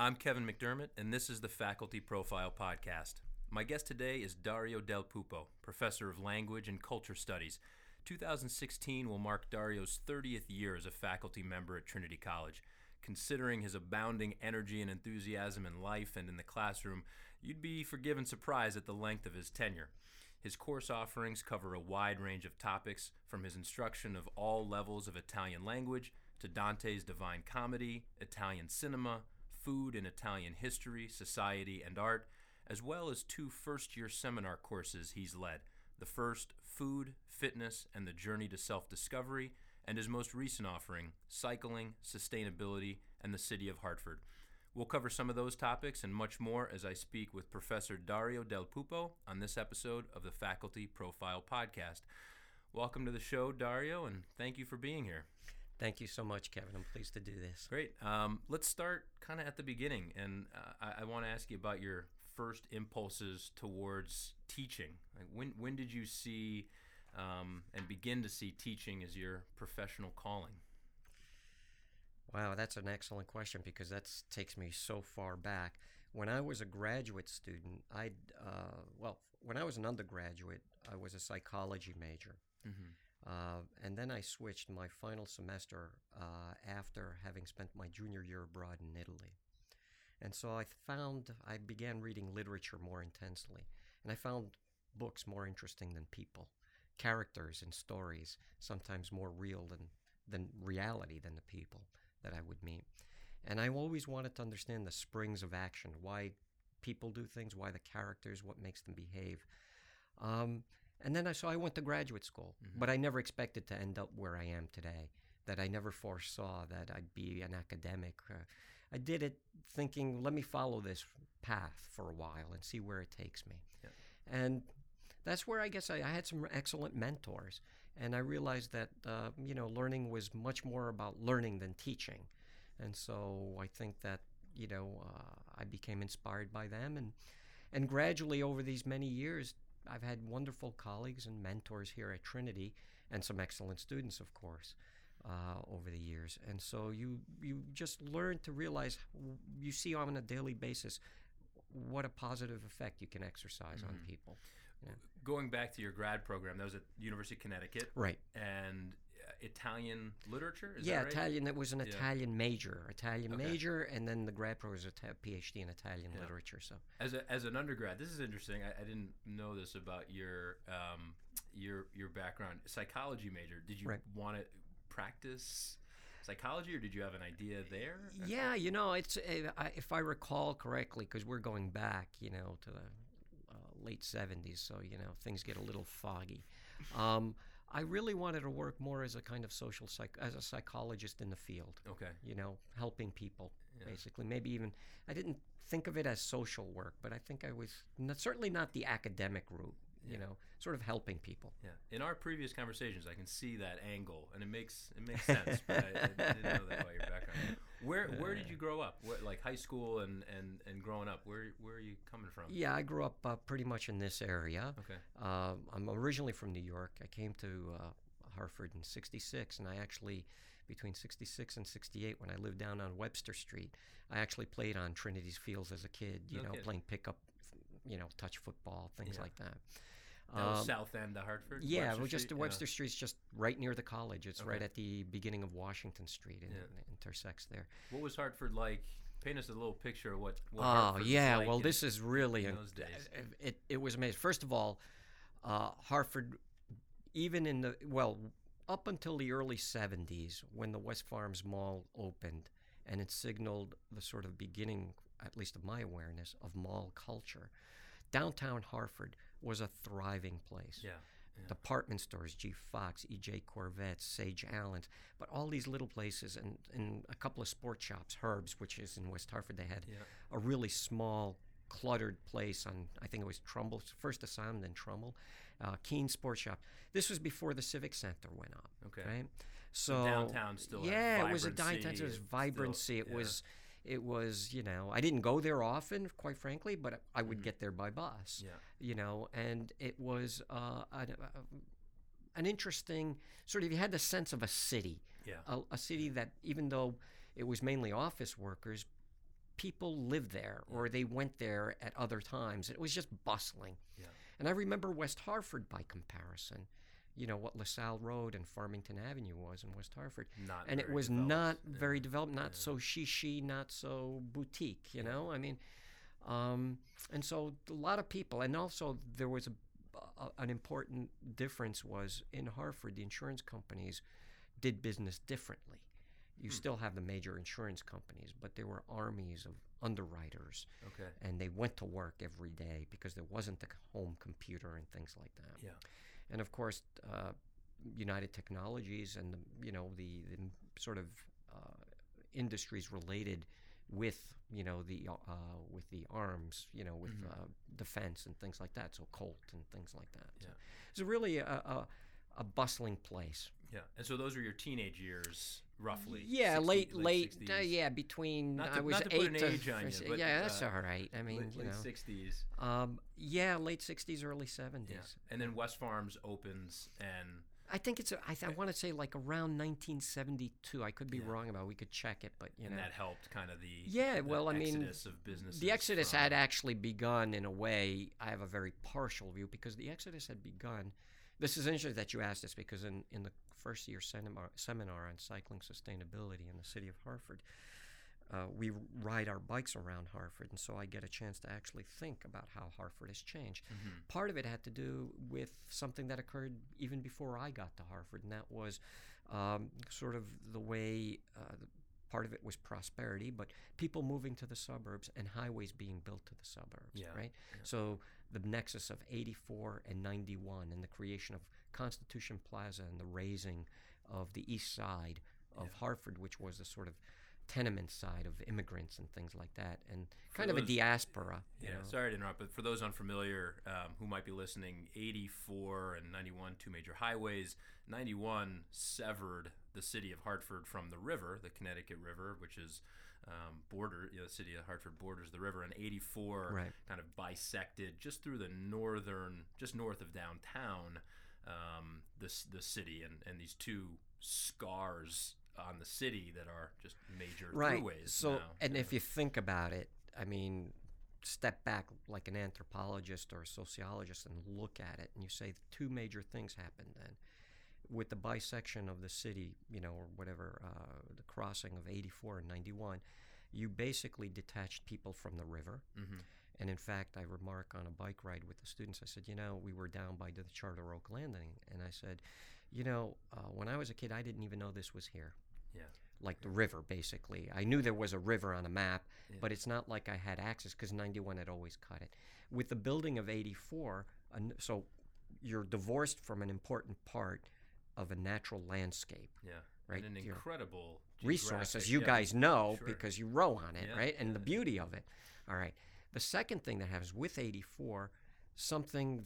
I'm Kevin McDermott, and this is the Faculty Profile Podcast. My guest today is Dario Del Pupo, Professor of Language and Culture Studies. 2016 will mark Dario's 30th year as a faculty member at Trinity College. Considering his abounding energy and enthusiasm in life and in the classroom, you'd be forgiven surprise at the length of his tenure. His course offerings cover a wide range of topics, from his instruction of all levels of Italian language to Dante's Divine Comedy, Italian cinema, food and Italian history, society, and art, as well as two first year seminar courses he's led the first, Food, Fitness, and the Journey to Self Discovery, and his most recent offering, Cycling, Sustainability, and the City of Hartford. We'll cover some of those topics and much more as I speak with Professor Dario Del Pupo on this episode of the Faculty Profile Podcast. Welcome to the show, Dario, and thank you for being here. Thank you so much, Kevin. I'm pleased to do this. Great. Um, let's start kind of at the beginning, and uh, I, I want to ask you about your first impulses towards teaching. Like when when did you see um, and begin to see teaching as your professional calling? Wow, that's an excellent question because that takes me so far back. When I was a graduate student, I uh, well, when I was an undergraduate, I was a psychology major. Mm-hmm. Uh, and then I switched my final semester uh, after having spent my junior year abroad in Italy. And so I found I began reading literature more intensely, and I found books more interesting than people, characters and stories sometimes more real than than reality than the people that I would meet. And I always wanted to understand the springs of action, why people do things, why the characters, what makes them behave. Um, and then I so I went to graduate school, mm-hmm. but I never expected to end up where I am today. That I never foresaw that I'd be an academic. Uh, I did it thinking, let me follow this path for a while and see where it takes me. Yeah. And that's where I guess I, I, had some excellent mentors, and I realized that uh, you know learning was much more about learning than teaching, and so I think that you know uh, I became inspired by them, and and gradually over these many years I've had wonderful colleagues and mentors here at Trinity, and some excellent students, of course, uh, over the years. And so you you just learn to realize you see on a daily basis what a positive effect you can exercise mm-hmm. on people. Going back to your grad program, that was at University of Connecticut, right? And Italian literature? Is yeah, right? Italian. It was an yeah. Italian major, Italian okay. major, and then the grad program was a PhD in Italian yeah. literature. So, as a, as an undergrad, this is interesting. I, I didn't know this about your um, your your background. Psychology major. Did you right. want to practice? psychology or did you have an idea there yeah you know it's if i recall correctly because we're going back you know to the uh, late 70s so you know things get a little foggy um, I really wanted to work more as a kind of social psych as a psychologist in the field. Okay. You know, helping people yeah. basically. Maybe even I didn't think of it as social work, but I think I was not, certainly not the academic route you know, sort of helping people. Yeah. In our previous conversations, I can see that angle, and it makes it makes sense. but I, I, didn't know that about your background. Where where did you grow up? What, like high school and, and, and growing up? Where where are you coming from? Yeah, I grew up uh, pretty much in this area. Okay. Uh, I'm originally from New York. I came to uh, Hartford in '66, and I actually between 66 and 68 when I lived down on Webster Street. I actually played on Trinity's fields as a kid, you know, playing pickup, you know, touch football, things yeah. like that. Um, south end of Hartford. Yeah, Webster well, just Street? Webster yeah. Street's just right near the college. It's okay. right at the beginning of Washington Street, and yeah. it intersects there. What was Hartford like? Paint us a little picture of what. what oh Hartford yeah, like well in, this is really in those days. It, it was amazing. First of all, uh, Hartford, even in the well, up until the early '70s, when the West Farms Mall opened, and it signaled the sort of beginning, at least of my awareness, of mall culture. Downtown Hartford was a thriving place. Yeah. yeah. Department stores, G. Fox, E.J. Korvettes, Sage Allen's, but all these little places and, and a couple of sport shops, Herbs, which is in West Hartford, they had yeah. a really small, cluttered place on, I think it was Trumbull, first Asylum, then Trumbull, uh, Keen Sports Shop. This was before the Civic Center went up. Okay. Right? So, so downtown still Yeah, it was a downtown, it was vibrancy. Still, it was it was you know i didn't go there often quite frankly but i would mm-hmm. get there by bus yeah. you know and it was uh, an, uh, an interesting sort of you had the sense of a city yeah. a, a, city that even though it was mainly office workers people lived there or they went there at other times. It was just bustling. Yeah. And I remember West Hartford by comparison. You know what LaSalle Road and Farmington Avenue was in West Hartford. Not and it was developed. not Yeah. very developed, not so shishi, not so boutique, you know? I mean, um, and so a lot of people, and also there was a, a, an important difference was in Hartford, the insurance companies did business differently. You Hmm. still have the major insurance companies, but there were armies of underwriters, Okay. and they went to work every day because there wasn't the home computer and things like that. Yeah. And of course, uh, United Technologies and the, you know the, the sort of uh, industries related with you know the uh, with the arms, you know, with Mhm. uh, defense and things like that. So Colt and things like that. So it's really a, a, a bustling place. Yeah. And so those are your teenage years, roughly. Yeah, 60 late, late, uh, 60s. yeah, between Not I to- was not to put eight an to age on you, but, yeah, that's uh, all right. I mean, late, you late 60s. um, yeah, late '60s, early '70s. Yeah. And then West Farms opens and I think it's. A, I, th- I want to say like around 1972. I could be Yeah. wrong about. it. We could check it, but you and know. that helped kind of the Yeah, the well, I mean, exodus of businesses. The Exodus from- had actually begun in a way. I have a very partial view because the Exodus had begun. This is interesting that you asked this because in, in the first year seminar, seminar on cycling sustainability in the city of Hartford, uh, we ride our bikes around Hartford, and so I get a chance to actually think about how Hartford has changed. Mhm. Part of it had to do with something that occurred even before I got to Hartford, and that was um, sort of the way uh, part of it was prosperity, but people moving to the suburbs and highways being built to the suburbs, Yeah, right? yeah. So the nexus of 84 and 91 and the creation of Constitution Plaza and the raising of the east side of Yeah. Hartford, which was the sort of tenement side of immigrants and things like that, and kind of a those- diaspora. you Yeah, know? sorry to interrupt, but for those unfamiliar um, who might be listening, 84 and 91, two major highways. 91 severed the city of Hartford from the river, the Connecticut River, which is um, border, you know, the city of Hartford borders the river, and 84 Right. kind of bisected just through the northern, just north of downtown, um, this the city, and, and these two scars on the city that are just major right. throughways. So, now. and Yeah. if you think about it, I mean, step back like an anthropologist or a sociologist and look at it, and you say two major things happened then. With the bisection of the city, you know, or whatever, uh, the crossing of 84 and 91, you basically detached people from the river. Mhm. And in fact, I remark on a bike ride with the students, I said, you know, we were down by the Charter Oak Landing, and I said, you know, uh, when I was a kid, I didn't even know this was here yeah, like the river basically i knew there was a river on a map Yeah. but it's not like i had access because 91 had always cut it with the building of 84 an- so you're divorced from an important part of a natural landscape yeah, right? and an Your incredible resource as you yeah. guys know sure. because you row on it Yeah, right? And the beauty of it. All right. The second thing that happens with 84 something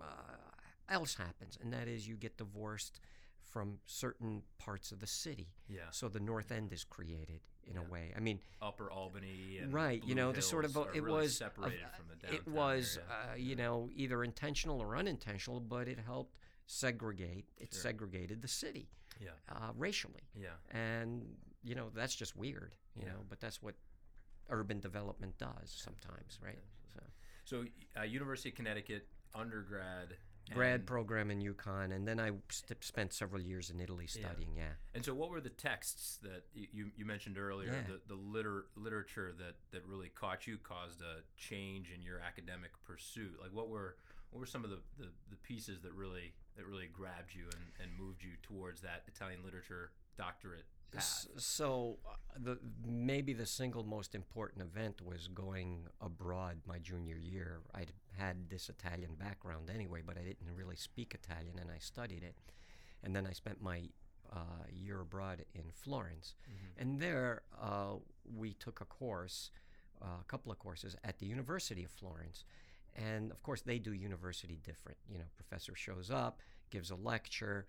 uh, else happens and that is you get divorced from certain parts of the city. Yeah, so the north end is created in Yeah. a way. I mean Upper Albany and right you Blue know the sort of Hills a- are it really was a- from the downtown it was uh, you know either intentional or unintentional but it helped segregate it Sure. segregated the city yeah, uh, racially yeah, and you know that's just weird you Yeah. know but that's what urban development does sometimes right so So, uh, University of Connecticut undergrad. grad program in UConn and then i st- spent several years in italy studying yeah and so, what were the texts that you you mentioned earlier? Yeah. The the liter, literature that that really caught you, caused a change in your academic pursuit. Like, what were what were some of the, the, the pieces that really that really grabbed you and, and moved you towards that Italian literature doctorate path? So, uh, the maybe the single most important event was going abroad my junior year. I had this Italian background anyway, but I didn't really speak Italian, and I studied it. And then I spent my uh, year abroad in Florence, Mhm. and there uh, we took a course, uh, a couple of courses at the University of Florence. And of course, they do university different. You know, professor shows up, gives a lecture,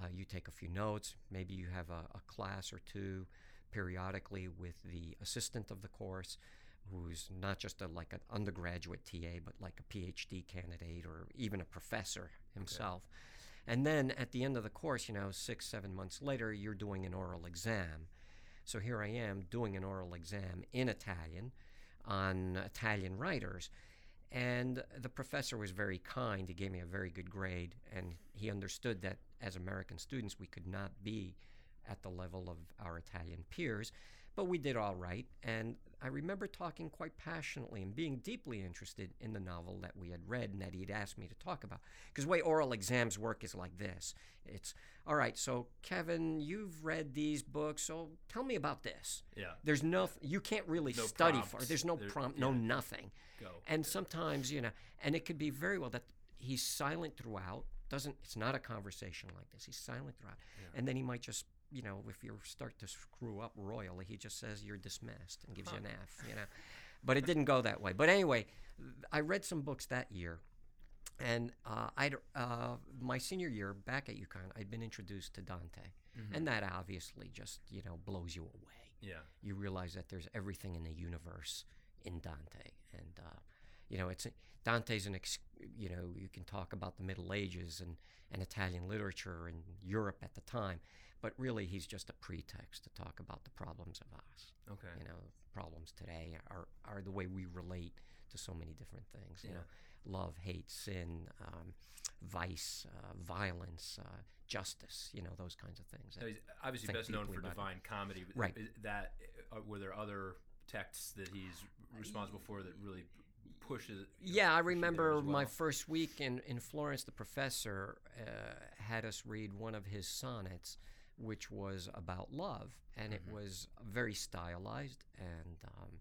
uh, you take a few notes. Maybe you have a, a class or two periodically with the assistant of the course, who's not just a, like an undergraduate TA, but like a PhD candidate or even a professor himself. And then at the end of the course, you know, six, seven months later, you're doing an oral exam. So here I am doing an oral exam in Italian on Italian writers. And the professor was very kind. He gave me a very good grade, and he understood that as American students, we could not be at the level of our Italian peers, but we did all right. And I remember talking quite passionately and being deeply interested in the novel that we had read and that he'd asked me to talk about. Because the way oral exams work is like this it's, all right, so Kevin, you've read these books, so tell me about this. Yeah. There's no, you can't really No study for prompts. it. There's no There- prompt, yeah. no nothing. Go. And sometimes, you know, and it could be very well that he's silent throughout. Doesn't it's not a conversation like this. He's silent throughout, and then he might just, you know, if you start to screw up royally, he just says you're dismissed and gives you an F. You know, but it didn't go that way. But anyway, I read some books that year, and uh, I uh, my senior year back at UConn, I'd been introduced to Dante, and that obviously just you know blows you away Yeah. you realize that there's everything in the universe in Dante, and uh, you know it's Dante's an ex, you know you can talk about the Middle Ages and, and Italian literature and Europe at the time, but really he's just a pretext to talk about the problems of us. Okay. You know, problems today are are the way we relate to so many different things. You Yeah. know, love, hate, sin, um, vice, uh, violence, uh, justice. You know, those kinds of things. Now, he's obviously best known for about it. Divine Comedy. Right. Is That uh, were there other texts that he's responsible for that really pushes? Yeah, I push you there remember as my first week in, in Florence, the professor uh, had us read one of his sonnets, which was about love. And it was very stylized, and um,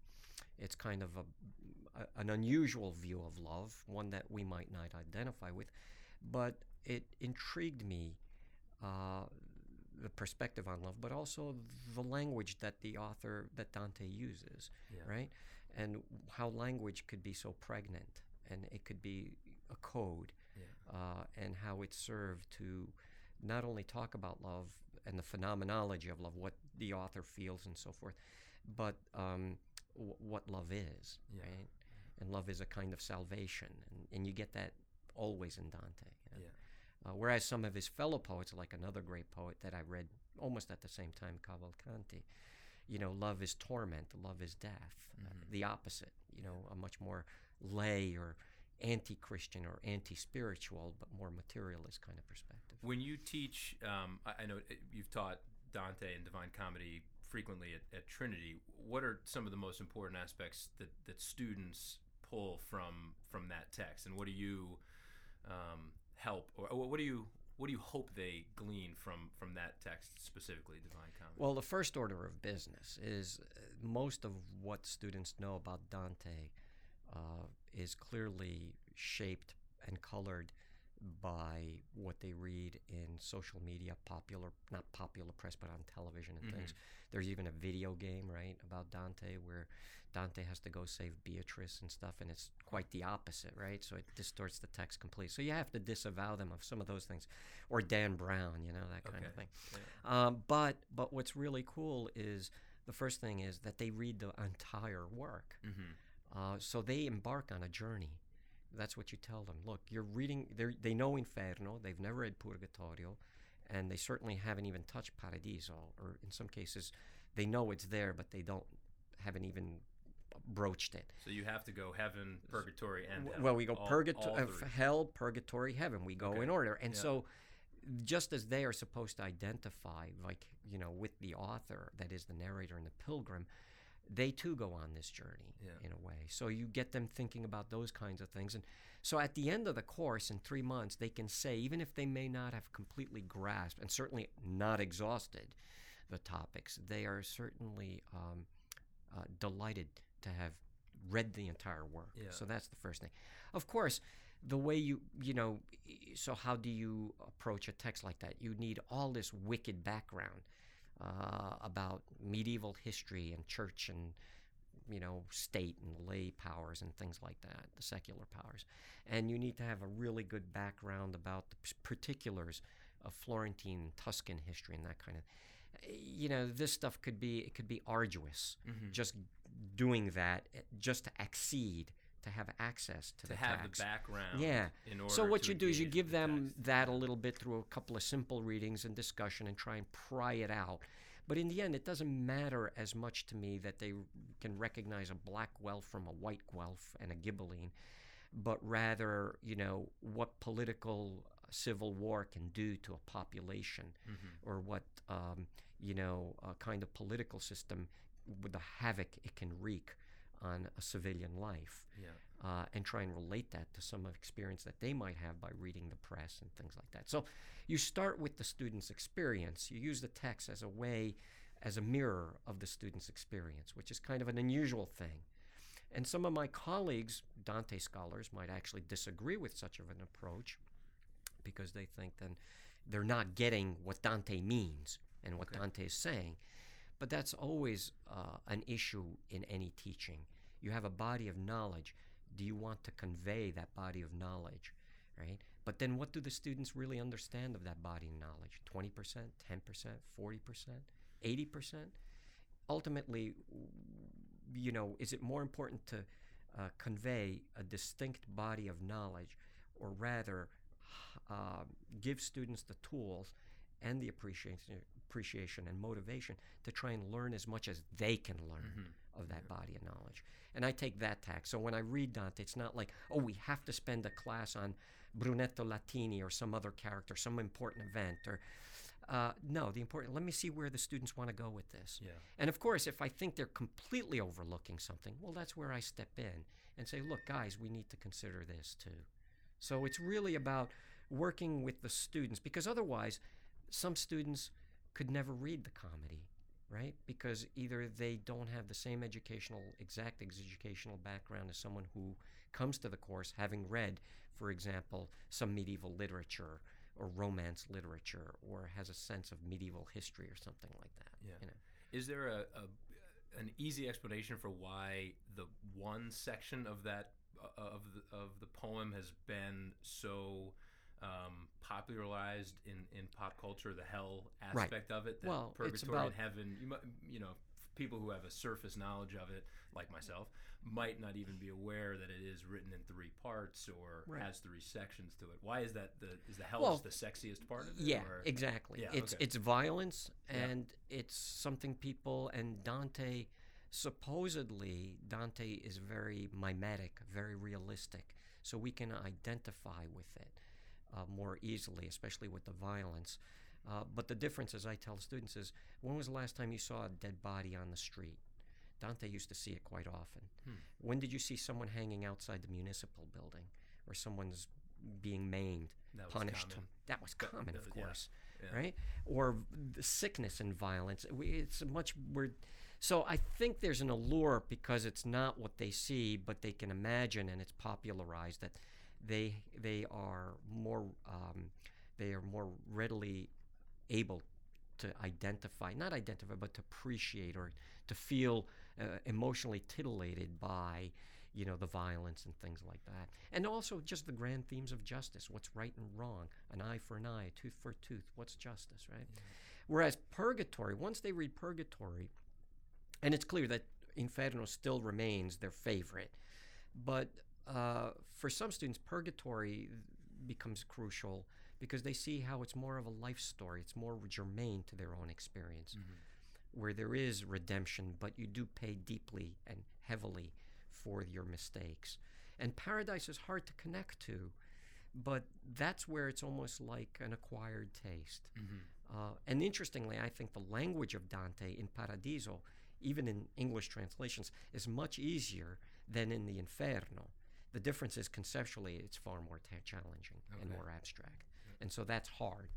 it's kind of a, a, an unusual view of love, one that we might not identify with. But it intrigued me, uh, the perspective on love, but also the language that the author, that Dante uses, Yeah. right? And how language could be so pregnant, and it could be a code, Yeah. uh, and how it served to not only talk about love and the phenomenology of love, what the author feels and so forth, but um, w- what love is, Yeah. right? And love is a kind of salvation, and, and you get that always in Dante. you know? Yeah. Uh, whereas some of his fellow poets, like another great poet that I read almost at the same time, Cavalcanti, you know, love is torment, love is death, uh, the opposite, you know, a much more lay or anti Christian or anti spiritual, but more materialist kind of perspective. When you teach, um, I, I know you've taught Dante and Divine Comedy frequently at, at Trinity. What are some of the most important aspects that, that students pull from from that text, and what do you um, help, or or what do you what do you hope they glean from from that text specifically, Divine Comedy? Well, the first order of business is uh, most of what students know about Dante uh, is clearly shaped and colored by what they read in social media, popular, not popular press, but on television and things. There's even a video game, right, about Dante where Dante has to go save Beatrice and stuff, and it's quite the opposite, right? So it distorts the text completely. So you have to disavow them of some of those things, or Dan Brown, you know, that kind of Okay. thing. Um, but but what's really cool is the first thing is that they read the entire work. Mm-hmm. Uh, so they embark on a journey. That's what you tell them. Look, you're reading. They they know Inferno. They've never read Purgatorio, and they certainly haven't even touched Paradiso. Or in some cases, they know it's there, but they don't haven't even broached it. So you have to go heaven, purgatory, and hell. Well, we go purgatory, uh, hell, purgatory, heaven. We go Okay. in order, and Yeah. so just as they are supposed to identify, like you know, with the author, that is the narrator and the pilgrim, they too go on this journey Yeah. in a way. So you get them thinking about those kinds of things, and so at the end of the course, in three months, they can say, even if they may not have completely grasped and certainly not exhausted the topics, they are certainly um, uh, delighted to have read the entire work. Yeah. So that's the first thing. Of course, the way you you know, so how do you approach a text like that? You need all this wicked background uh, about medieval history and church and you know state and lay powers and things like that, the secular powers, and you need to have a really good background about the particulars of Florentine Tuscan history and that kind of. You know, this stuff could be it could be arduous Mhm. just doing that eh, just to accede to have access to, to the have text. the background. Yeah. So what you do is you give the them that a little bit through a couple of simple readings and discussion and try and pry it out. But in the end, it doesn't matter as much to me that they can recognize a black Guelph from a white Guelph and a Ghibelline, but rather, you know, what political civil war can do to a population Mm-hmm. or what, um, you know, a kind of political system with the havoc it can wreak on a civilian life Yeah. uh, and try and relate that to some experience that they might have by reading the press and things like that. So you start with the student's experience. You use the text as a way, as a mirror of the student's experience, which is kind of an unusual thing. And some of my colleagues, Dante scholars, might actually disagree with such of an approach because they think then they're not getting what Dante means and what Okay. Dante is saying. But that's always uh, an issue in any teaching. You have a body of knowledge. Do you want to convey that body of knowledge, right? But then what do the students really understand of that body of knowledge? 20%, 10%, 40%, 80%? Ultimately, you know, is it more important to uh, convey a distinct body of knowledge or rather uh, give students the tools and the appreciation, appreciation and motivation to try and learn as much as they can learn Mm-hmm. of that body of knowledge. And I take that tack. So when I read Dante, it's not like, oh, we have to spend a class on Brunetto Latini or some other character, some important event, or uh, no, the important. Let me see where the students want to go with this. Yeah. And of course, if I think they're completely overlooking something, well, that's where I step in and say, look, guys, we need to consider this too. So it's really about working with the students because otherwise, some students could never read the comedy, right? Because either they don't have the same educational, exact educational background as someone who comes to the course having read, for example, some medieval literature or romance literature or has a sense of medieval history or something like that. Yeah. You know? Is there a, a an easy explanation for why the one section of that uh, of the, of the poem has been so um, popularized in, in pop culture? The hell Right. aspect of it, that Well, it's purgatory about- and heaven. You might, you know, people who have a surface knowledge of it, like myself, might not even be aware that it is written in three parts or Right. has three sections to it. Why is that? The is the hell Well, the sexiest part of it? Yeah, or- exactly. Yeah, it's okay. it's violence Yeah. and it's something people and Dante supposedly Dante is very mimetic, very realistic, so we can identify with it uh, more easily, especially with the violence. Uh, but the difference, as I tell students, is when was the last time you saw a dead body on the street? Dante used to see it quite often. Hmm. When did you see someone hanging outside the municipal building, or someone's being maimed, That punished? common. That was common, of yeah. course, Yeah. right? Or the sickness and violence. We, it's a much we're so I think there's an allure because it's not what they see, but they can imagine, and it's popularized that they they are more um, they are more readily able to identify, not identify, but to appreciate or to feel uh, emotionally titillated by, you know, the violence and things like that. And also just the grand themes of justice what's right and wrong, an eye for an eye, a tooth for a tooth, what's justice, right? Whereas Purgatory, once they read Purgatory, and it's clear that Inferno still remains their favorite, but uh, for some students, Purgatory becomes crucial because they see how it's more of a life story. It's more germane to their own experience, where there is redemption, but you do pay deeply and heavily for your mistakes. And paradise is hard to connect to, but that's where it's almost like an acquired taste. Mhm. Uh, and interestingly, I think the language of Dante in Paradiso, even in English translations, is much easier than in the Inferno. The difference is conceptually, it's far more ta- challenging and more abstract. And so that's hard.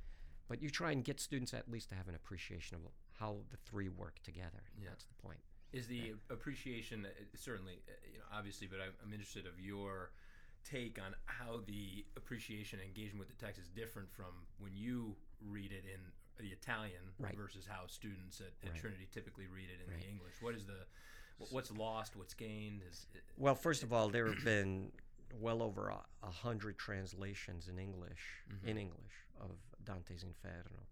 But you try and get students at least to have an appreciation of how the three work together. Yeah. That's the point. is the appreciation uh, certainly uh, you know obviously but I'm, I'm interested of your take on how the appreciation and engagement with the text is different from when you read it in the Italian Right. versus how students at, at Right. Trinity typically read it in Right. the English what is the what's lost what's gained is uh, Well, first of all, there have been well over a, a hundred translations in English mm-hmm. in English of Dante's Inferno,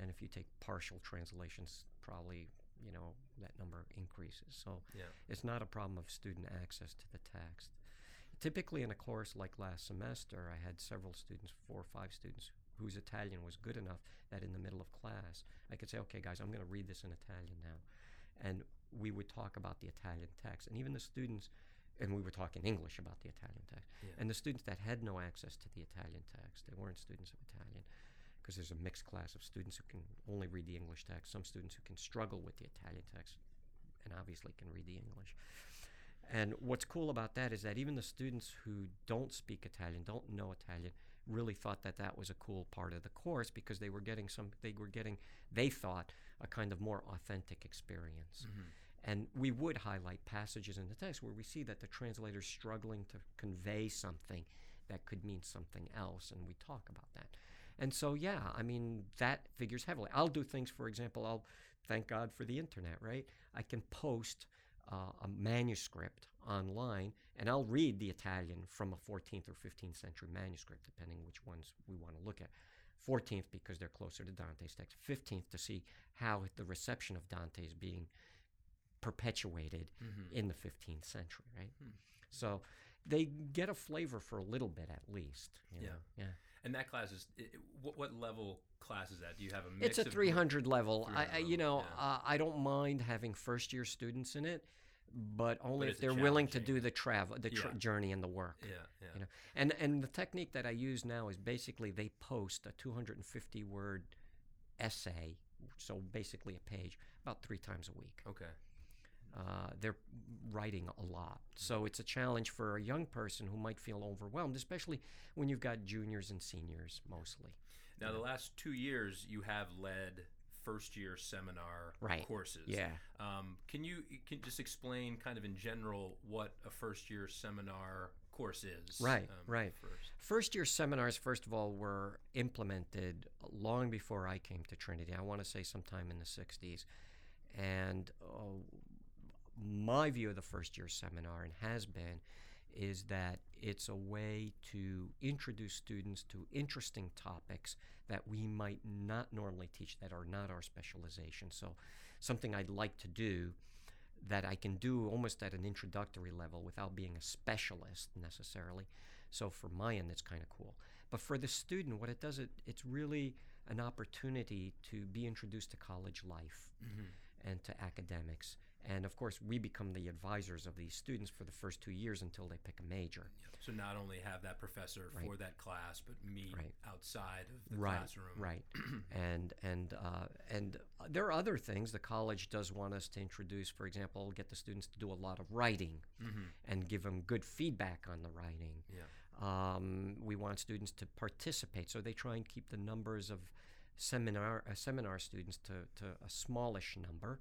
and if you take partial translations, probably you know that number increases. So yeah it's not a problem of student access to the text. Typically, in a course like last semester, I had several students, four or five students, whose Italian was good enough that in the middle of class I could say, okay, guys, I'm going to read this in Italian now. And we would talk about the Italian text. And even the students, and we were talking English about the Italian text. Yeah. And the students that had no access to the Italian text, they weren't students of Italian, because there's a mixed class of students who can only read the English text, some students who can struggle with the Italian text, and obviously can read the English. And what's cool about that is that even the students who don't speak Italian, don't know Italian, really thought that that was a cool part of the course because they were getting some, they were getting, they thought, a kind of more authentic experience. Mhm. And we would highlight passages in the text where we see that the translator's struggling to convey something that could mean something else, and we talk about that. And so, yeah, I mean, that figures heavily. I'll do things, for example, I'll thank God for the internet, right? I can post uh, a manuscript online, and I'll read the Italian from a 14th or 15th century manuscript, depending which ones we want to look at. 14th because they're closer to Dante's text. 15th to see how the reception of Dante is being perpetuated Mhm. in the 15th century, right? Hmm. So they get a flavor for a little bit at least. you Yeah. know? yeah. And that class is what, what level class is that? Do you have a mix? It's a of- 300 level. I, 300 I you know, yeah. uh, I don't mind having first year students in it, but only it's if they're willing to do the travel, the tr- Yeah. journey and the work. Yeah, yeah. You know, and and the technique that I use now is basically they post a 250 word essay, so basically a page, about three times a week. Okay. Uh, they're writing a lot, so it's a challenge for a young person who might feel overwhelmed, especially when you've got juniors and seniors mostly. Now, the last two years, you have led first year seminar Right. courses. Yeah. Um, can you can just explain, kind of in general, what a first year seminar course is? Right, um, right. First. First year seminars, first of all, were implemented long before I came to Trinity. I want to say sometime in the 60s. And uh, my view of the first year seminar, and has been, is that it's a way to introduce students to interesting topics that we might not normally teach that are not our specialization. So, something I'd like to do that I can do almost at an introductory level without being a specialist necessarily. So for my end, it's kind of cool. But for the student, what it does, it, it's really an opportunity to be introduced to college life Mm-hmm. and to academics. And of course, we become the advisors of these students for the first two years until they pick a major. So not only have that professor Right. for that class, but meet Right. outside of the right, classroom. right, and and uh, and there are other things the college does want us to introduce. For example, get the students to do a lot of writing Mm-hmm. and give them good feedback on the writing. Yeah. Um, we want students to participate, so they try and keep the numbers of seminar uh, seminar students to, to a smallish number,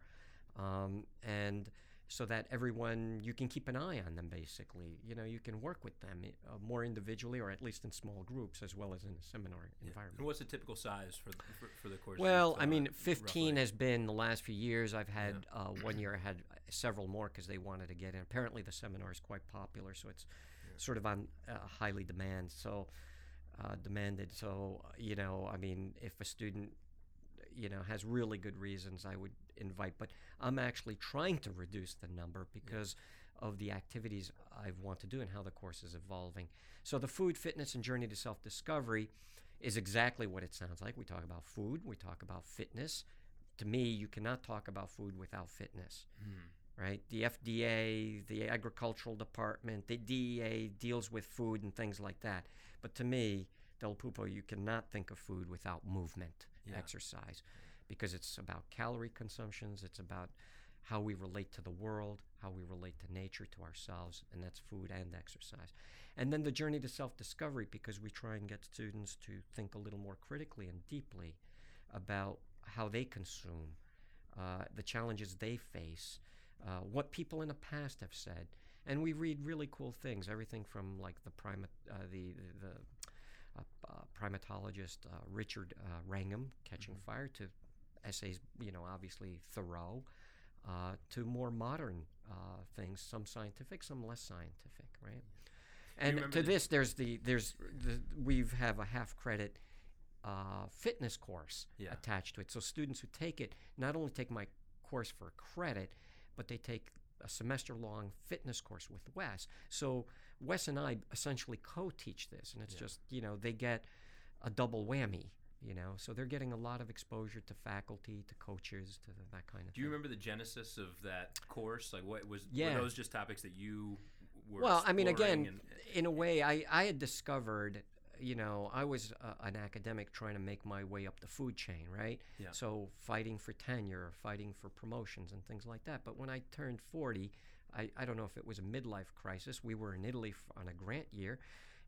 um, and so that everyone you can keep an eye on them. Basically, you know, you can work with them uh, more individually, or at least in small groups, as well as in a seminar Yeah. environment. And what's the typical size for the, for, for the course? Well, I uh, mean, 15 roughly? has been the last few years. I've had uh, one year I had several more because they wanted to get in. Apparently, the seminar is quite popular, so it's sort of on uh, highly demand. So uh, demanded. So uh, you know, I mean, if a student you know has really good reasons, I would invite. But I'm actually trying to reduce the number because of the activities I want to do and how the course is evolving. So the food, fitness, and journey to self-discovery is exactly what it sounds like. We talk about food, we talk about fitness. To me, you cannot talk about food without fitness, Mhm. right? The FDA, the agricultural department, the DEA deals with food and things like that. But to me, Del Pupo, you cannot think of food without movement, Yeah. exercise, because it's about calorie consumptions, it's about how we relate to the world, how we relate to nature, to ourselves, and that's food and exercise. And then the journey to self discovery, because we try and get students to think a little more critically and deeply about how they consume, uh, the challenges they face, uh, what people in the past have said. And we read really cool things, everything from like the primat, uh, the, the, the uh, uh, primatologist uh, Richard uh, Wrangham, Catching Fire, to essays, you know, obviously Thoreau, uh, to more modern uh, things, some scientific, some less scientific, right? And to this, there's the there's the, we have a half credit uh, fitness course Yeah. attached to it. So students who take it not only take my course for credit, but they take a semester long fitness course with Wes. So Wes and I essentially co-teach this, and it's Yeah. just you know they get a double whammy. You know, so they're getting a lot of exposure to faculty, to coaches, to that kind of Do you thing. remember the genesis of that course? Like, what was Yeah. were those just topics that you were? well, I mean, again, and- in a way, I, I had discovered, you know, I was uh, an academic trying to make my way up the food chain, right? Yeah. So fighting for tenure, fighting for promotions, and things like that. But when I turned 40, I, I don't know if it was a midlife crisis. We were in Italy on a grant year.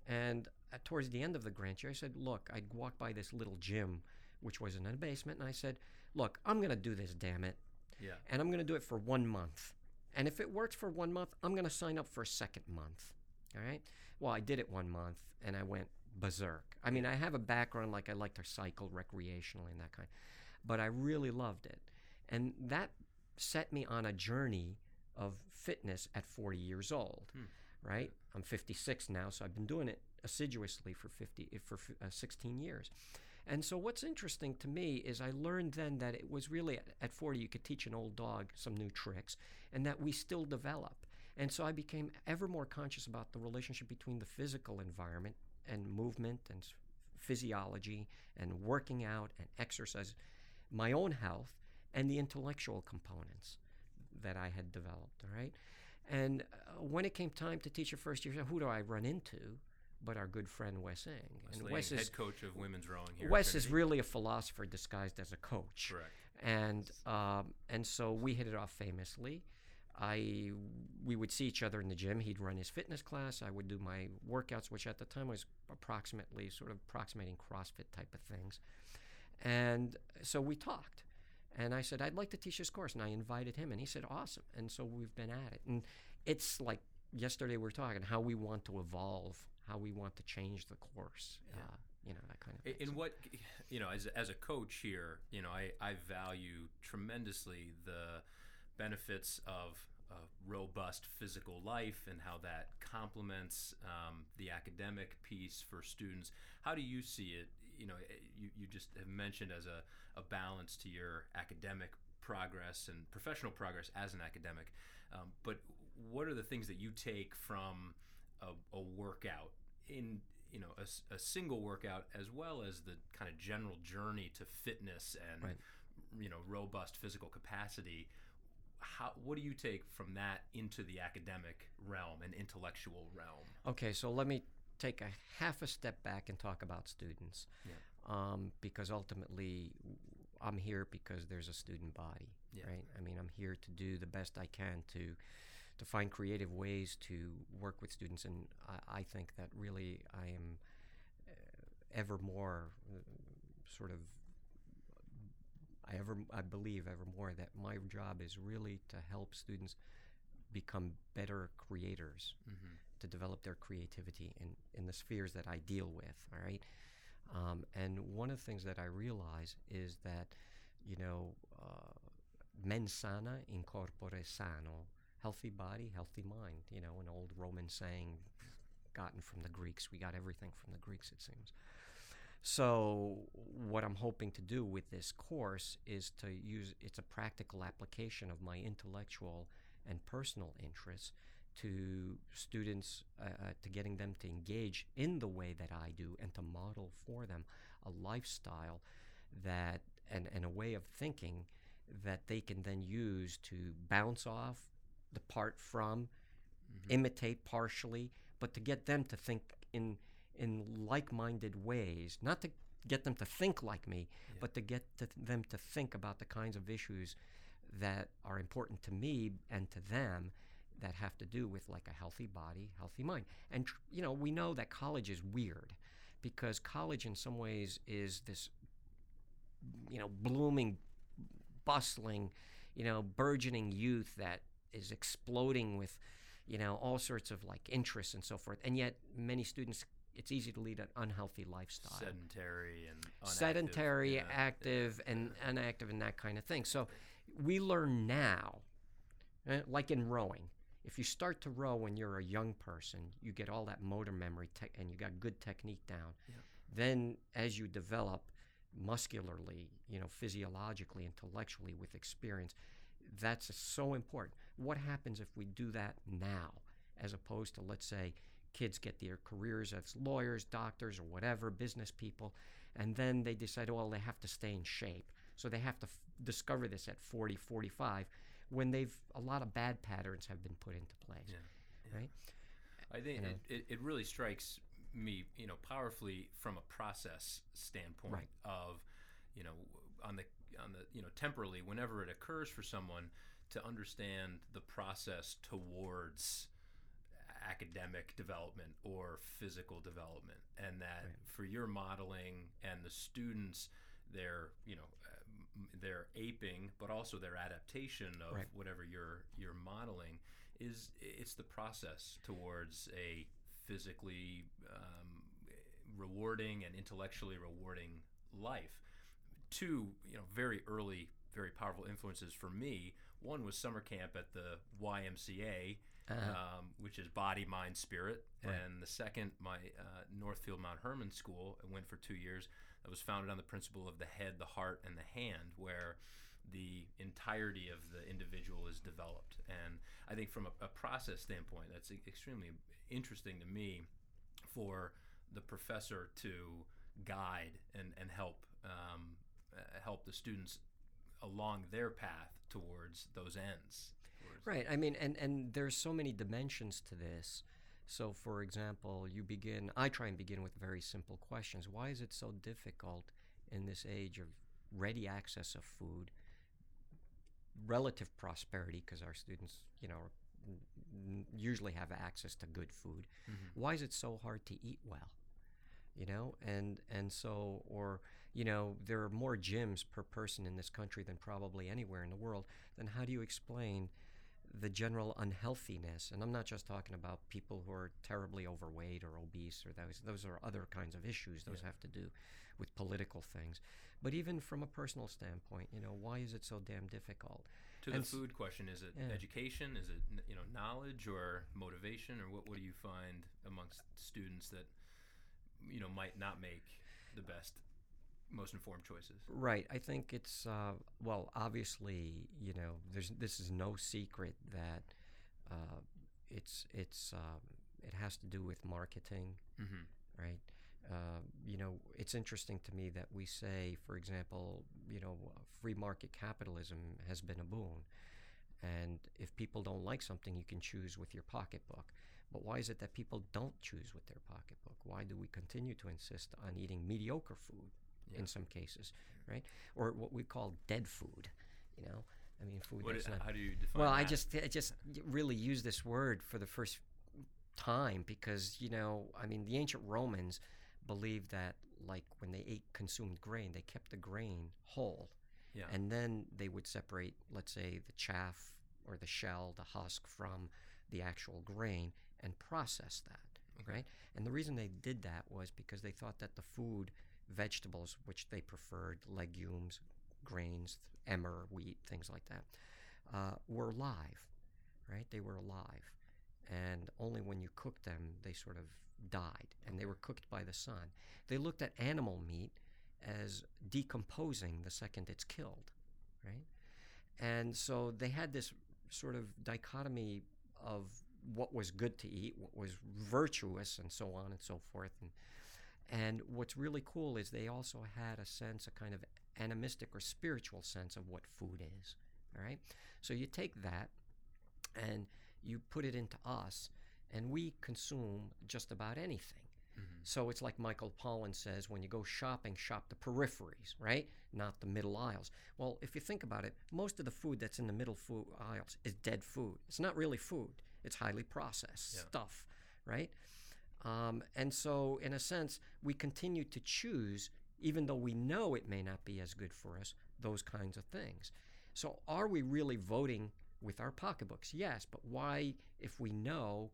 And uh, towards the end of the grant year, I said, Look, I'd walk by this little gym, which was in a basement, and I said, Look, I'm going to do this, damn it yeah, and I'm going to do it for one month. And if it works for one month, I'm going to sign up for a second month. All right. Well, I did it one month and I went berserk. I mean, I have a background like I like to cycle recreationally and that kind, but I really loved it. And that set me on a journey of fitness at 40 years old. Right. I'm 56 now, so I've been doing it assiduously for 50 for uh, 16 years. And so, what's interesting to me is I learned then that it was really at- at 40 you could teach an old dog some new tricks, and that we still develop. And so, I became ever more conscious about the relationship between the physical environment and movement and physiology and working out and exercise, my own health, and the intellectual components that I had developed. All right. And uh, when it came time to teach a first year, who do I run into? But our good friend Wes Ng. Wes and Lang, Wes is head coach of women's rowing here. Wes is really a philosopher disguised as a coach, correct. and um, and so we hit it off famously. I we would see each other in the gym. He'd run his fitness class. I would do my workouts, which at the time was approximately sort of approximating CrossFit type of things. And so we talked, and I said I'd like to teach this course, and I invited him, and he said awesome. And so we've been at it, and it's like yesterday we were talking how we want to evolve, how we want to change the course. Yeah. Uh, you know that kind of. Thing. In So- what you know, as as a coach here, you know, I I value tremendously the benefits of a robust physical life and how that complements um, the academic piece for students. How do you see it? You know, eh, you, you just have mentioned as a, a balance to your academic progress and professional progress as an academic. Um, but what are the things that you take from a, a workout in you know a single workout as well as the kind of general journey to fitness and Right. you know robust physical capacity how what do you take from that into the academic realm and intellectual realm Okay, so let me take a half a step back and talk about students. Yeah. Um, because ultimately, i'm here because there's a student body, Yeah. right? I mean, I'm here to do the best I can to to find creative ways to work with students, and I, I think that really I am uh, ever more uh, sort of. I ever I believe ever more that my job is really to help students become better creators mm-hmm. to develop their creativity in, in the spheres that I deal with. All right. Um, and one of the things that I realize is that, you know, uh, mens sana in corpore sano, healthy body, healthy mind. You know, an old Roman saying gotten from the Greeks. We got everything from the Greeks, it seems. So, what I'm hoping to do with this course is to use it's a practical application of my intellectual and personal interests to students, uh, uh, to getting them to engage in the way that I do and to model for them a lifestyle that and, and a way of thinking that they can then use to bounce off, depart from, mm-hmm. imitate partially, but to get them to think in in like-minded ways, not to get them to think like me, Yeah. but to get to them to think about the kinds of issues that are important to me and to them that have to do with like a healthy body, healthy mind. And tr- you know, we know that college is weird because college in some ways is this you know, blooming, bustling, you know, burgeoning youth that is exploding with, you know, all sorts of like interests and so forth. And yet many students it's easy to lead an unhealthy lifestyle sedentary and unactive, sedentary, yeah. active, and inactive, and that kind of thing. So we learn now, eh, like in rowing. If you start to row when you're a young person, you get all that motor memory te- and you got good technique down. Yeah. Then, as you develop muscularly, you know, physiologically, intellectually, with experience, that's so important. What happens if we do that now, as opposed to, let's say, kids get their careers as lawyers, doctors, or whatever, business people, and then they decide, well, they have to stay in shape. So they have to f- discover this at 40, 45, when they've a lot of bad patterns have been put into place, Yeah. right? I think You know. it, it, it really strikes me, you know, powerfully from a process standpoint Right. of, you know, on the on the you know temporally whenever it occurs for someone to understand the process towards academic development or physical development and that Right. for your modeling and the students their you know their aping but also their adaptation of Right. whatever you're you're modeling is it's the process towards a physically um, rewarding and intellectually rewarding life. Two, you know, very early, very powerful influences for me. One was summer camp at the YMCA, Uh-huh. um, which is body, mind, spirit, Right. and the second, my uh, Northfield Mount Hermon School. I went for two years. That was founded on the principle of the head, the heart, and the hand, where the entirety of the individual is developed. And I think from a, a process standpoint, that's extremely interesting to me for the professor to guide and, and help um, uh, help the students along their path towards those ends. Towards- Right. I mean, and and there's so many dimensions to this. So, for example, you begin. I try and begin with very simple questions. Why is it so difficult in this age of ready access of food, relative prosperity, because our students, you know, usually have access to good food. Mhm. Why is it so hard to eat well? You know, and and so, or you know, there are more gyms per person in this country than probably anywhere in the world. Then how do you explain the general unhealthiness? And I'm not just talking about people who are terribly overweight or obese, or those those are other kinds of issues. Those Yeah. have to do with political things. But even from a personal standpoint, you know, why is it so damn difficult? To the And s- food question, is it Yeah. education? Is it you know knowledge or motivation, or what? What do you find amongst students that you know might not make the best, most informed choices? Right. I think it's uh, well, obviously, you know, there's this is no secret that uh, it's it's um, it has to do with marketing, Mm-hmm. right? Uh, you know, it's interesting to me that we say, for example, you know, free market capitalism has been a boon. And if people don't like something, you can choose with your pocketbook. But why is it that people don't choose with their pocketbook? Why do we continue to insist on eating mediocre food Yeah. in some cases, right? Or what we call dead food, you know? I mean, food What, that's not how do you define? well, I just I just really use this word for the first time because you know I mean the ancient Romans believed that like when they ate consumed grain they kept the grain whole yeah. and then they would separate let's say the chaff or the shell the husk from the actual grain and process that Okay. right? And the reason they did that was because they thought that the food vegetables which they preferred legumes grains emmer wheat things like that uh, were live right? They were alive. And only when you cooked them they sort of died. And they were cooked by the sun. They looked at animal meat as decomposing the second it's killed right? And so they had this sort of dichotomy of what was good to eat what was virtuous and so on and so forth and and what's really cool is they also had a sense a kind of animistic or spiritual sense of what food is all right so you take that and you put it into us and we consume just about anything Mhm. so it's like Michael Pollan says when you go shopping, shop the peripheries, right? Not the middle aisles. Well, if you think about it, most of the food that's in the middle food aisles is dead food. It's not really food, it's highly processed Yeah. stuff, right? Um, and so, in a sense, we continue to choose, even though we know it may not be as good for us, those kinds of things. So, are we really voting with our pocketbooks? Yes, but why, if we know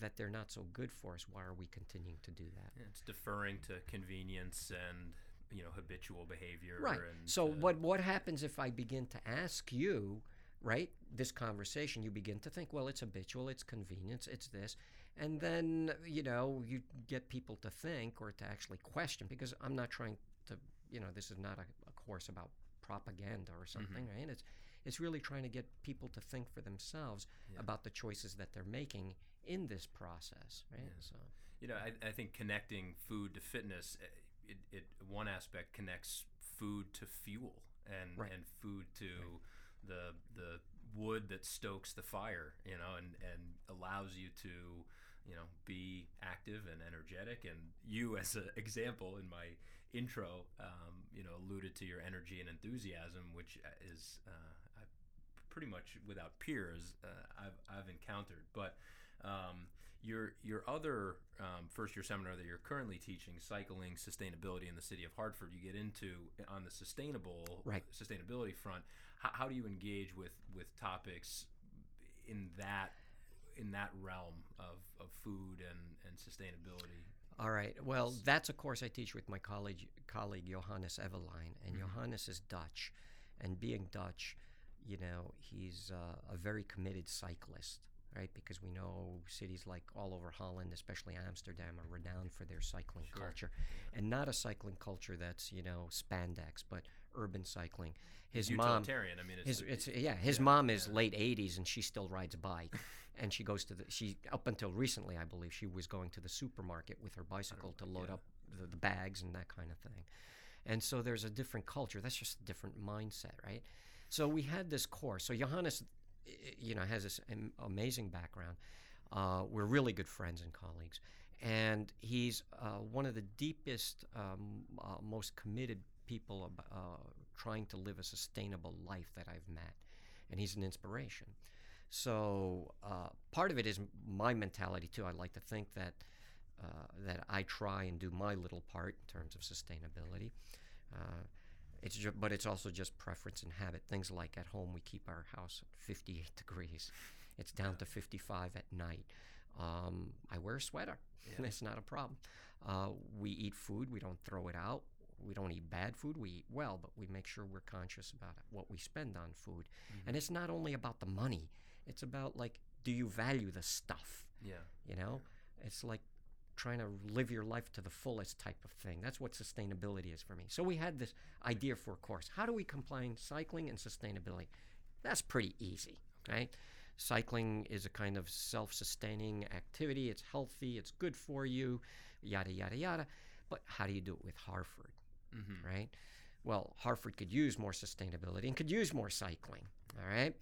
that they're not so good for us, why are we continuing to do that? Yeah, It's deferring to convenience and you know habitual behavior. Right. And, So uh, what what happens if I begin to ask you, right? This conversation, you begin to think, well, it's habitual, it's convenience, it's this, and then you know you get people to think or to actually question because I'm not trying to, you know, this is not a, a course about propaganda or something, Mm-hmm. right? It's it's really trying to get people to think for themselves Yeah. about the choices that they're making in this process, right? Yeah. So You know, I, I think connecting food to fitness, eh, it, it one aspect connects food to fuel and Right. and food to the the wood that stokes the fire, you know, and and allows you to you know be active and energetic. And you, as an example in my intro, um, you know, alluded to your energy and enthusiasm, which is uh, I, pretty much without peers uh, I've I've encountered, but. Um, your your other um, first year seminar that you're currently teaching, cycling sustainability in the city of Hartford, you get into on the sustainable Right. sustainability front. How, how do you engage with with topics in that in that realm of, of food and, and sustainability? All right. Well, that's a course I teach with my colleague colleague Johannes Evelein, and Mhm. Johannes is Dutch, and being Dutch, you know, he's uh, a very committed cyclist, right? Because we know cities like all over Holland, especially Amsterdam, are renowned for their cycling Sure. culture, and not a cycling culture that's you know spandex, but urban cycling. His mom, I mean, it's, his, it's yeah. His yeah, mom is yeah. late '80s and she still rides a bike, and she goes to the she up until recently, I believe, she was going to the supermarket with her bicycle to load yeah. up the, the bags and that kind of thing. And so there's a different culture. That's just a different mindset, right? So we had this course. So Johannes, you know, has this amazing background. Uh, we're really good friends and colleagues, and he's uh, one of the deepest, um, uh, most committed people uh, trying to live a sustainable life that I've met, and he's an inspiration. So uh, part of it is my mentality too. I like to think that uh, that I try and do my little part in terms of sustainability. Uh, it's ju- but it's also just preference and habit. Things like at home, we keep our house at 58 degrees. It's down to 55 at night. Um, I wear a sweater. Yeah. it's not a problem. Uh, we eat food. We don't throw it out. We don't eat bad food. We eat well, but we make sure we're conscious about what we spend on food. Mm-hmm. And it's not only about the money. It's about like, do you value the stuff? yeah. You know, it's like trying to live your life to the fullest type of thing. That's what sustainability is for me. So we had this idea for a course. How do we combine cycling and sustainability? That's pretty easy, right? Cycling is a kind of self-sustaining activity. It's healthy. It's good for you. Yada yada yada. But how do you do it with Hartford, Mm-hmm. right? Well, Hartford could use more sustainability and could use more cycling. All right.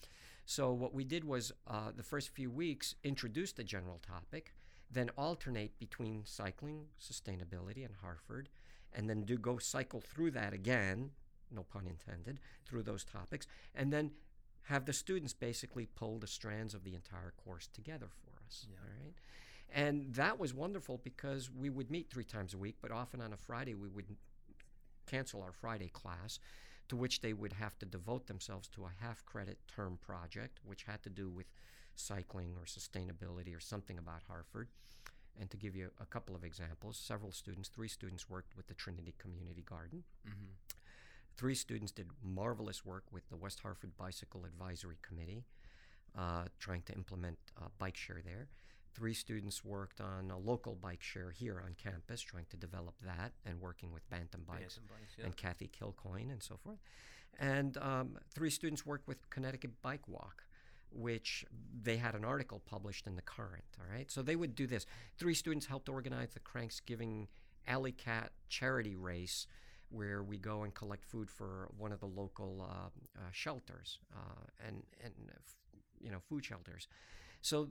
So what we did was uh, the first few weeks introduce the general topic, then alternate between cycling, sustainability, and Hartford, and then do go cycle through that again, no pun intended, through those topics, and then have the students basically pull the strands of the entire course together for us. Yeah. All right. And that was wonderful because we would meet three times a week, but often on a Friday we would cancel our Friday class, to which they would have to devote themselves to a half credit term project, which had to do with cycling or sustainability or something about Hartford. And to give you a couple of examples, several students, three students worked with the Trinity Community Garden. Mm-hmm. Three students did marvelous work with the West Hartford Bicycle Advisory Committee, uh, trying to implement uh, bike share there. Three students worked on a local bike share here on campus, trying to develop that and working with Bantam Bikes and Kathy Kilcoyne and so forth. And um, three students worked with Connecticut Bike Walk, which they had an article published in the Current. All right, so they would do this. Three students helped organize the Cranksgiving Alley Cat charity race, where we go and collect food for one of the local uh, uh, shelters uh, and and you know food shelters. So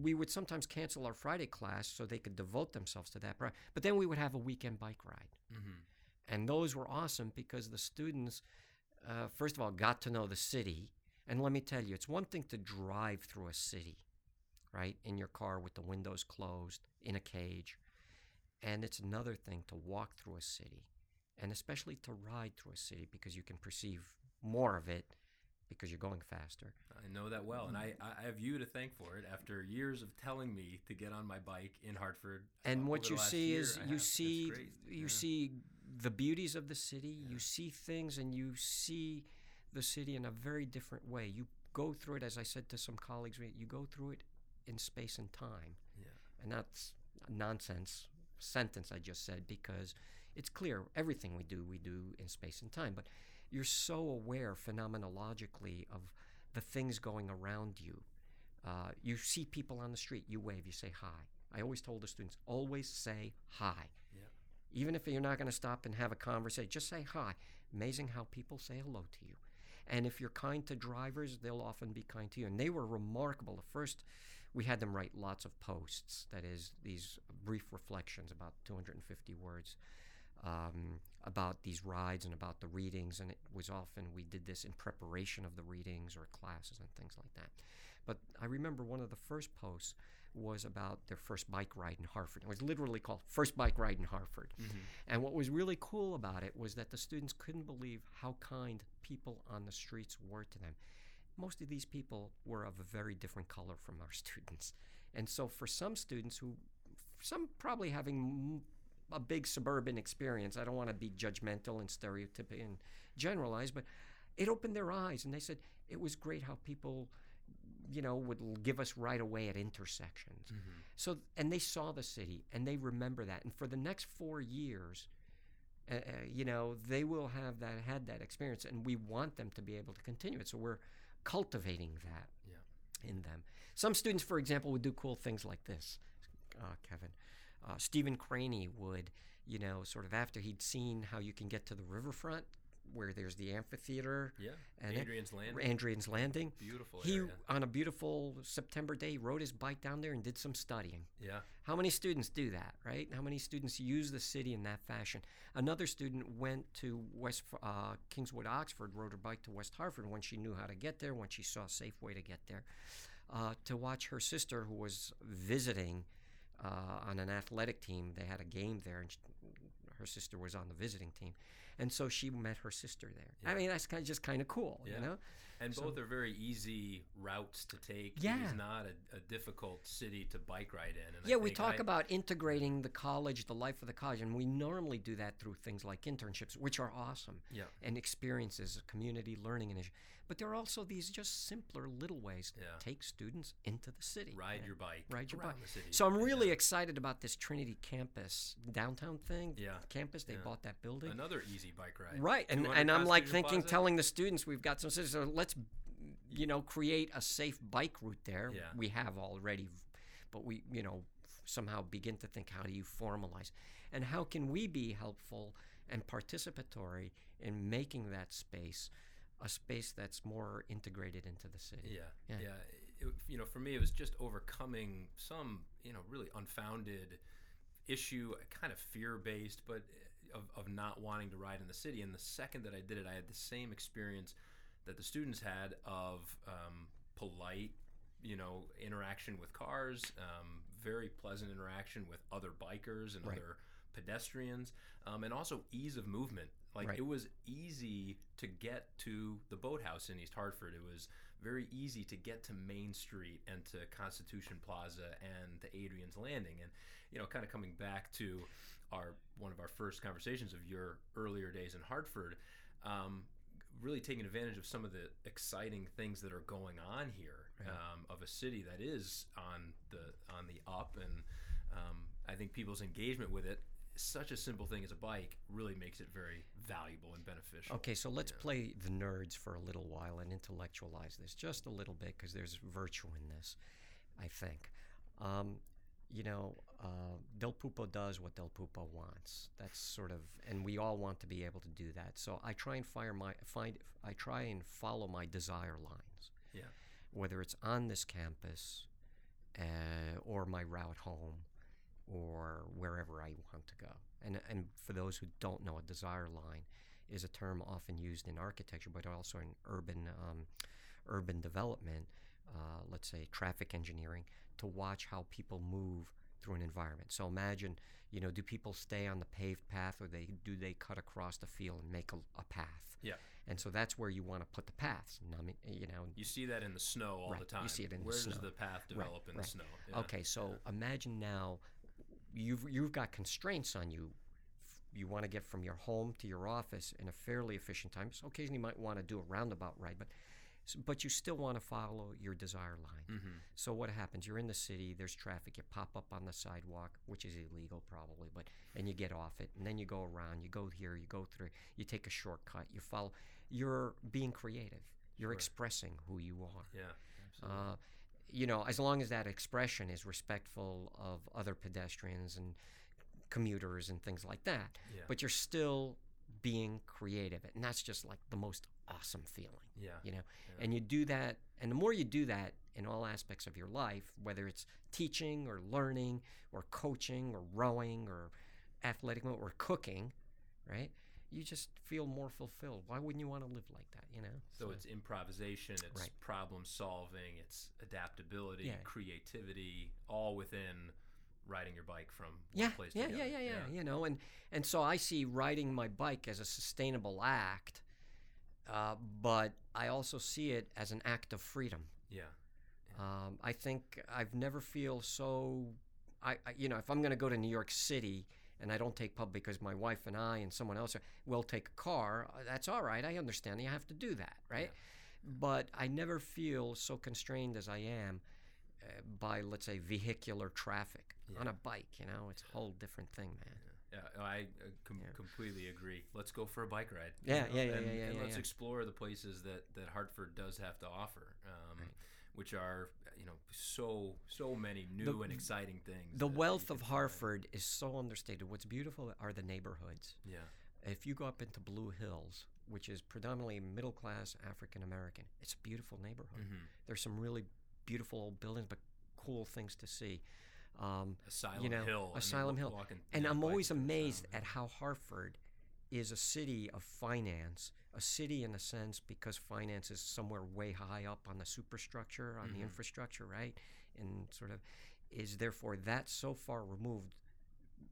we would sometimes cancel our Friday class so they could devote themselves to that. But then we would have a weekend bike ride. Mm-hmm. And those were awesome because the students, uh, first of all, got to know the city. And let me tell you, it's one thing to drive through a city, right, in your car with the windows closed, in a cage. And it's another thing to walk through a city, and especially to ride through a city because you can perceive more of it because you're going faster. I know that well, and I, I have you to thank for it. After years of telling me to get on my bike in Hartford, and uh, what you see is you have. See you Yeah. see the beauties of the city Yeah. you see things and you see the city in a very different way you go through it as i said to some colleagues you go through it in space and time Yeah. and that's a nonsense sentence i just said because it's clear everything we do we do in space and time but you're so aware phenomenologically of the things going around you Uh, you see people on the street, you wave, you say hi. I always told the students, always say hi. Yeah. Even if you're not going to stop and have a conversation, just say hi. Amazing how people say hello to you. And if you're kind to drivers, they'll often be kind to you. And they were remarkable. At first, we had them write lots of posts, that is, these brief reflections, about 250 words, um, about these rides and about the readings. And it was often, we did this in preparation of the readings or classes and things like that. But I remember one of the first posts was about their first bike ride in Hartford. It was literally called First Bike Ride in Hartford. Mm-hmm. And what was really cool about it was that the students couldn't believe how kind people on the streets were to them. Most of these people were of a very different color from our students. And so for some students who, some probably having a big suburban experience, I don't want to be judgmental and stereotypical and generalize, but it opened their eyes and they said it was great how people you know, would give us right away at intersections. Mm-hmm. So, and they saw the city and they remember that. And for the next four years, uh, uh, you know, they will have that had that experience, and we want them to be able to continue it. So we're cultivating that Yeah. in them. Some students, for example, would do cool things like this, uh, Kevin. Uh, Stephen Craney would, you know, sort of after he'd seen how you can get to the riverfront, where there's the amphitheater Yeah. and it- Adriaen's Landing. Adriaen's Landing. Beautiful He, area. on a beautiful September day, rode his bike down there and did some studying. Yeah. How many students do that, right? How many students use the city in that fashion? Another student went to West uh, Kingswood, Oxford, rode her bike to West Hartford when she knew how to get there, when she saw a safe way to get there, uh, to watch her sister, who was visiting uh, on an athletic team. They had a game there, and she, her sister was on the visiting team, and so she met her sister there. I mean, that's kind of just kind of cool, Yeah. you know. And So- both are very easy routes to take. Yeah. It's not a, a difficult city to bike ride in. And Yeah, we talk I- about integrating the college, the life of the college, and we normally do that through things like internships, which are awesome, Yeah. and experiences, community learning initiatives. But there are also these just simpler little ways to Yeah. take students into the city. Ride your bike. Ride your bike. the city. So I'm really Yeah. excited about this Trinity campus downtown thing. Yeah. Campus, they bought that building. Another easy bike ride. Right, and and I'm like thinking, Plaza? telling the students we've got some cities, so let's, you know, create a safe bike route there. Yeah. We have already, but we, you know, somehow begin to think, how do you formalize, and how can we be helpful and participatory in making that space a space that's more integrated into the city. Yeah, Yeah. yeah. It- you know, for me, it was just overcoming some, you know, really unfounded issue, kind of fear based, but uh, of, of not wanting to ride in the city. And the second that I did it, I had the same experience that the students had of um, polite, you know, interaction with cars, um, very pleasant interaction with other bikers and Right. other pedestrians, um, and also ease of movement. Like Right. it was easy to get to the boathouse in East Hartford. It was very easy to get to Main Street and to Constitution Plaza and to Adriaen's Landing. And you know, kind of coming back to our one of our first conversations of your earlier days in Hartford, um, really taking advantage of some of the exciting things that are going on here um, of a city that is on the on the up, and um, I think people's engagement with it. Such a simple thing as a bike really makes it very valuable and beneficial. Okay, so let's play the nerds for a little while and intellectualize this just a little bit because there's virtue in this, I think. Um, you know, uh, Del Puppo does what Del Puppo wants. That's sort of, and we all want to be able to do that. So I try and fire my find. I try and follow my desire lines. Yeah. Whether it's on this campus, uh, or my route home, or wherever I want to go. And and for those who don't know, a desire line is a term often used in architecture, but also in urban um, urban development. Uh, let's say traffic engineering to watch how people move through an environment. So imagine, you know, do people stay on the paved path, or they do they cut across the field and make a, a path? Yeah. And so that's where you want to put the paths. I mean, you know, You see that in the snow all Right, the time. you see it in the snow. Where does the path develop in right. the snow? Yeah. Okay, so imagine now you've you've got constraints on you. You want to get from your home to your office in a fairly efficient time. So occasionally you might want to do a roundabout ride, but but you still want to follow your desire line. Mhm. So what happens? You're in the city. There's traffic. You pop up on the sidewalk, which is illegal probably, but and you get off it, and then you go around. You go here. You go through. You take a shortcut. You follow. You're being creative. You're Sure. expressing who you are. Yeah. Absolutely. Uh, you know, as long as that expression is respectful of other pedestrians and commuters and things like that, Yeah. but you're still being creative, and that's just like the most awesome feeling yeah. you know Yeah. and you do that and the more you do that in all aspects of your life whether it's teaching or learning or coaching or rowing or athletic or cooking right you just feel more fulfilled why wouldn't you want to live like that you know So it's improvisation, it's Right. problem solving, it's adaptability, Yeah. creativity, all within riding your bike from one yeah place yeah, to the yeah other. yeah yeah you know and and so i see riding my bike as a sustainable act uh, but i also see it as an act of freedom Yeah. Um, I think I've never feel so. I, I you know if I'm going to go to New York City and I don't take public because my wife and I and someone else will take a car, uh, that's all right. I understand you have to do that, right? But I never feel so constrained as I am uh, by let's say vehicular traffic Yeah. on a bike. You know, it's a whole different thing, man. Yeah, I uh, com- Yeah. completely agree. Let's go for a bike ride. Yeah, yeah, yeah, and, yeah, yeah, And yeah, let's explore the places that, that Hartford does have to offer, um, Right. which are you know so so many new The- and exciting things. The wealth of. Hartford is so understated. What's beautiful are the neighborhoods. Yeah. If you go up into Blue Hills, which is predominantly middle class African American, it's a beautiful neighborhood. hmm There's some really beautiful old buildings, but cool things to see. Um, Asylum you know, Hill. Asylum Hill. walking- and I'm always amazed at how Hartford is a city of finance, a city in a sense because finance is somewhere way high up on the superstructure, on Mhm. the infrastructure, right? And sort of is therefore that so far removed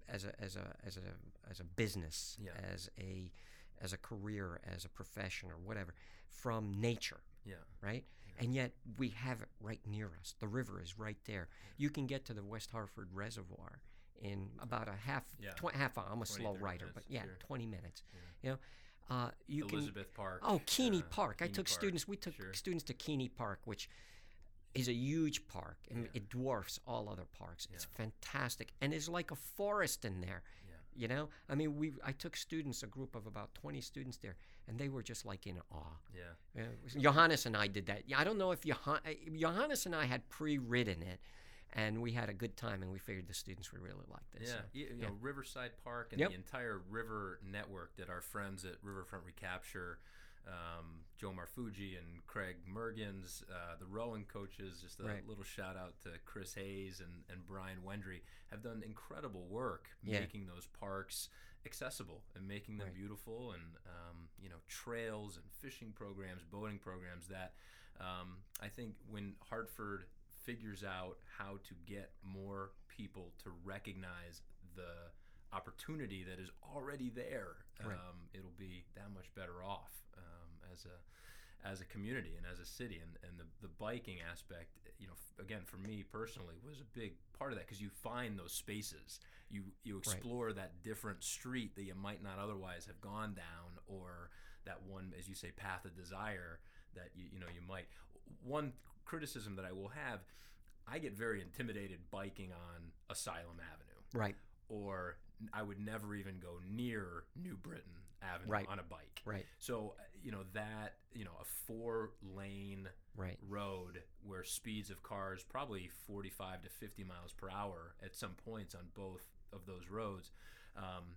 as a as a as a as a business, Yeah. as a as a career, as a profession or whatever from nature Yeah. right? And yet we have it right near us. The river is right there. You can get to the West Hartford Reservoir in about a half Yeah. tw- half hour. I'm a slow 30 rider, minutes, but yeah, sure. 20 minutes. Yeah. You know, uh, you Elizabeth Park. Oh, Keney uh, Park. I took Park, students. We took sure. students to Keney Park, which is a huge park and Yeah. it dwarfs all other parks. It's fantastic, and it's like a forest in there. Yeah. You know, I mean, we I took students, a group of about 20 students there, and they were just like in awe. Yeah. Was- Johannes and I did that. Yeah, I don't know if Johan- uh, Johannes and I had pre-written it, and we had a good time, and we figured the students would really like this. Yeah, so- you, you yeah. know Riverside Park and Yep. the entire river network that our friends at Riverfront Recapture, um, Joe Marfuggi and Craig Mergens, uh, the rowing coaches, just a Right. little shout out to Chris Hayes and, and Brian Wendry, have done incredible work Yeah. making those parks accessible and making them Right. beautiful and um, you know trails and fishing programs, boating programs that um, I think when Hartford figures out how to get more people to recognize the opportunity that is already there, Right. um, it'll be that much better off um, as a as a community and as a city. And, and the, the biking aspect, you know, f- again for me personally, was a big part of that because you find those spaces, you you explore that different street that you might not otherwise have gone down, or that one, as you say, path of desire that you you know you might. One criticism that I will have, I get very intimidated biking on Asylum Avenue Right, or I would never even go near New Britain Avenue Right. on a bike. right, So, uh, you know, that, you know, a four lane right, road where speeds of cars probably 45 to 50 miles per hour at some points on both of those roads um,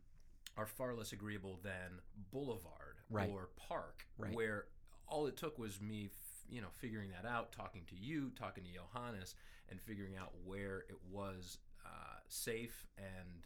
are far less agreeable than boulevard Right. or park Right. where all it took was me f- you know figuring that out talking to you talking to johannes and figuring out where it was uh, safe and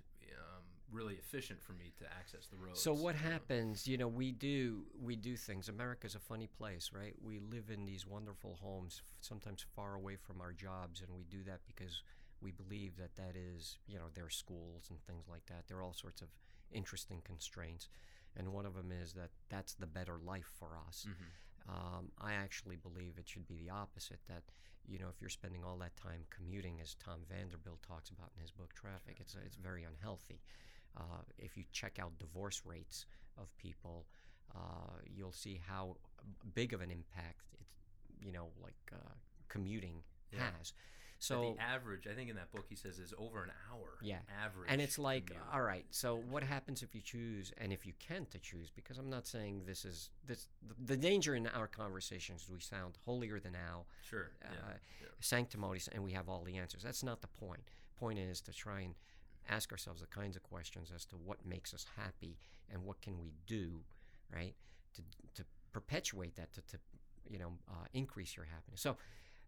really efficient for me to access the roads So what Um, happens? You know, we do we do things. America's a funny place, right? We live in these wonderful homes, sometimes far away from our jobs, and we do that because we believe that that is, you know, there are schools and things like that. There are all sorts of interesting constraints, and one of them is that that's the better life for us. mhm. Um, I actually believe it should be the opposite. That you know, if you're spending all that time commuting, as Tom Vanderbilt talks about in his book Traffic, it's it's very unhealthy. Uh, if you check out divorce rates of people, uh, you'll see how big of an impact it's you know like uh, commuting Yeah. has. So the average, I think in that book he says is over an hour. Yeah. average. and it's like commute. all right so what happens if you choose and if you can to choose because i'm not saying this is this the, the danger in our conversations is we sound holier than thou sure, uh, yeah, yeah. sanctimonious and we have all the answers that's not the point. point point is to try and ask ourselves the kinds of questions as to what makes us happy and what can we do right to, to perpetuate that to, to you know uh, increase your happiness so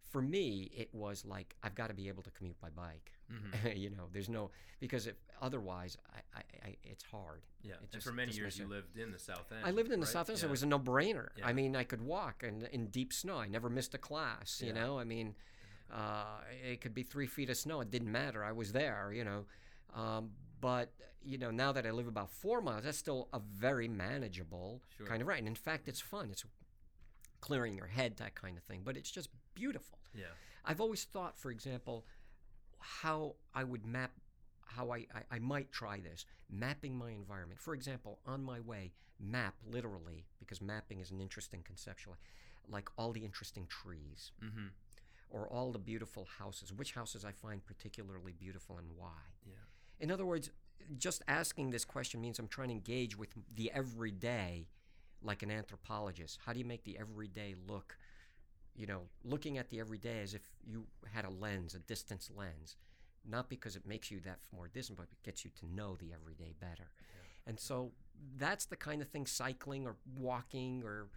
for me it was like i've got to be able to commute by bike Mhm. you know there's no because if otherwise I, I, I it's hard yeah. it And just- for many years you it- lived in the South End. I lived in the right? South End, so it was a no-brainer. Yeah. I mean, I could walk in, in deep snow. I never missed a class. You Yeah. know, I mean, uh, it could be three feet of snow. It didn't matter. I was there. You know, um, but you know, now that I live about four miles, that's still a very manageable Sure. kind of ride. And in fact, it's fun. It's clearing your head, that kind of thing. But it's just beautiful. Yeah. I've always thought, for example, how I would map, how I, I, I might try this, mapping my environment. For example, on my way, map literally, because mapping is an interesting conceptual, like all the interesting trees Mm-hmm. or all the beautiful houses, which houses I find particularly beautiful and why. Yeah. In other words, just asking this question means I'm trying to engage with the everyday like an anthropologist. How do you make the everyday look, you know, looking at the everyday as if you had a lens, a distance lens, not because it makes you that more distant, but it gets you to know the everyday better. And so that's the kind of thing cycling or walking or,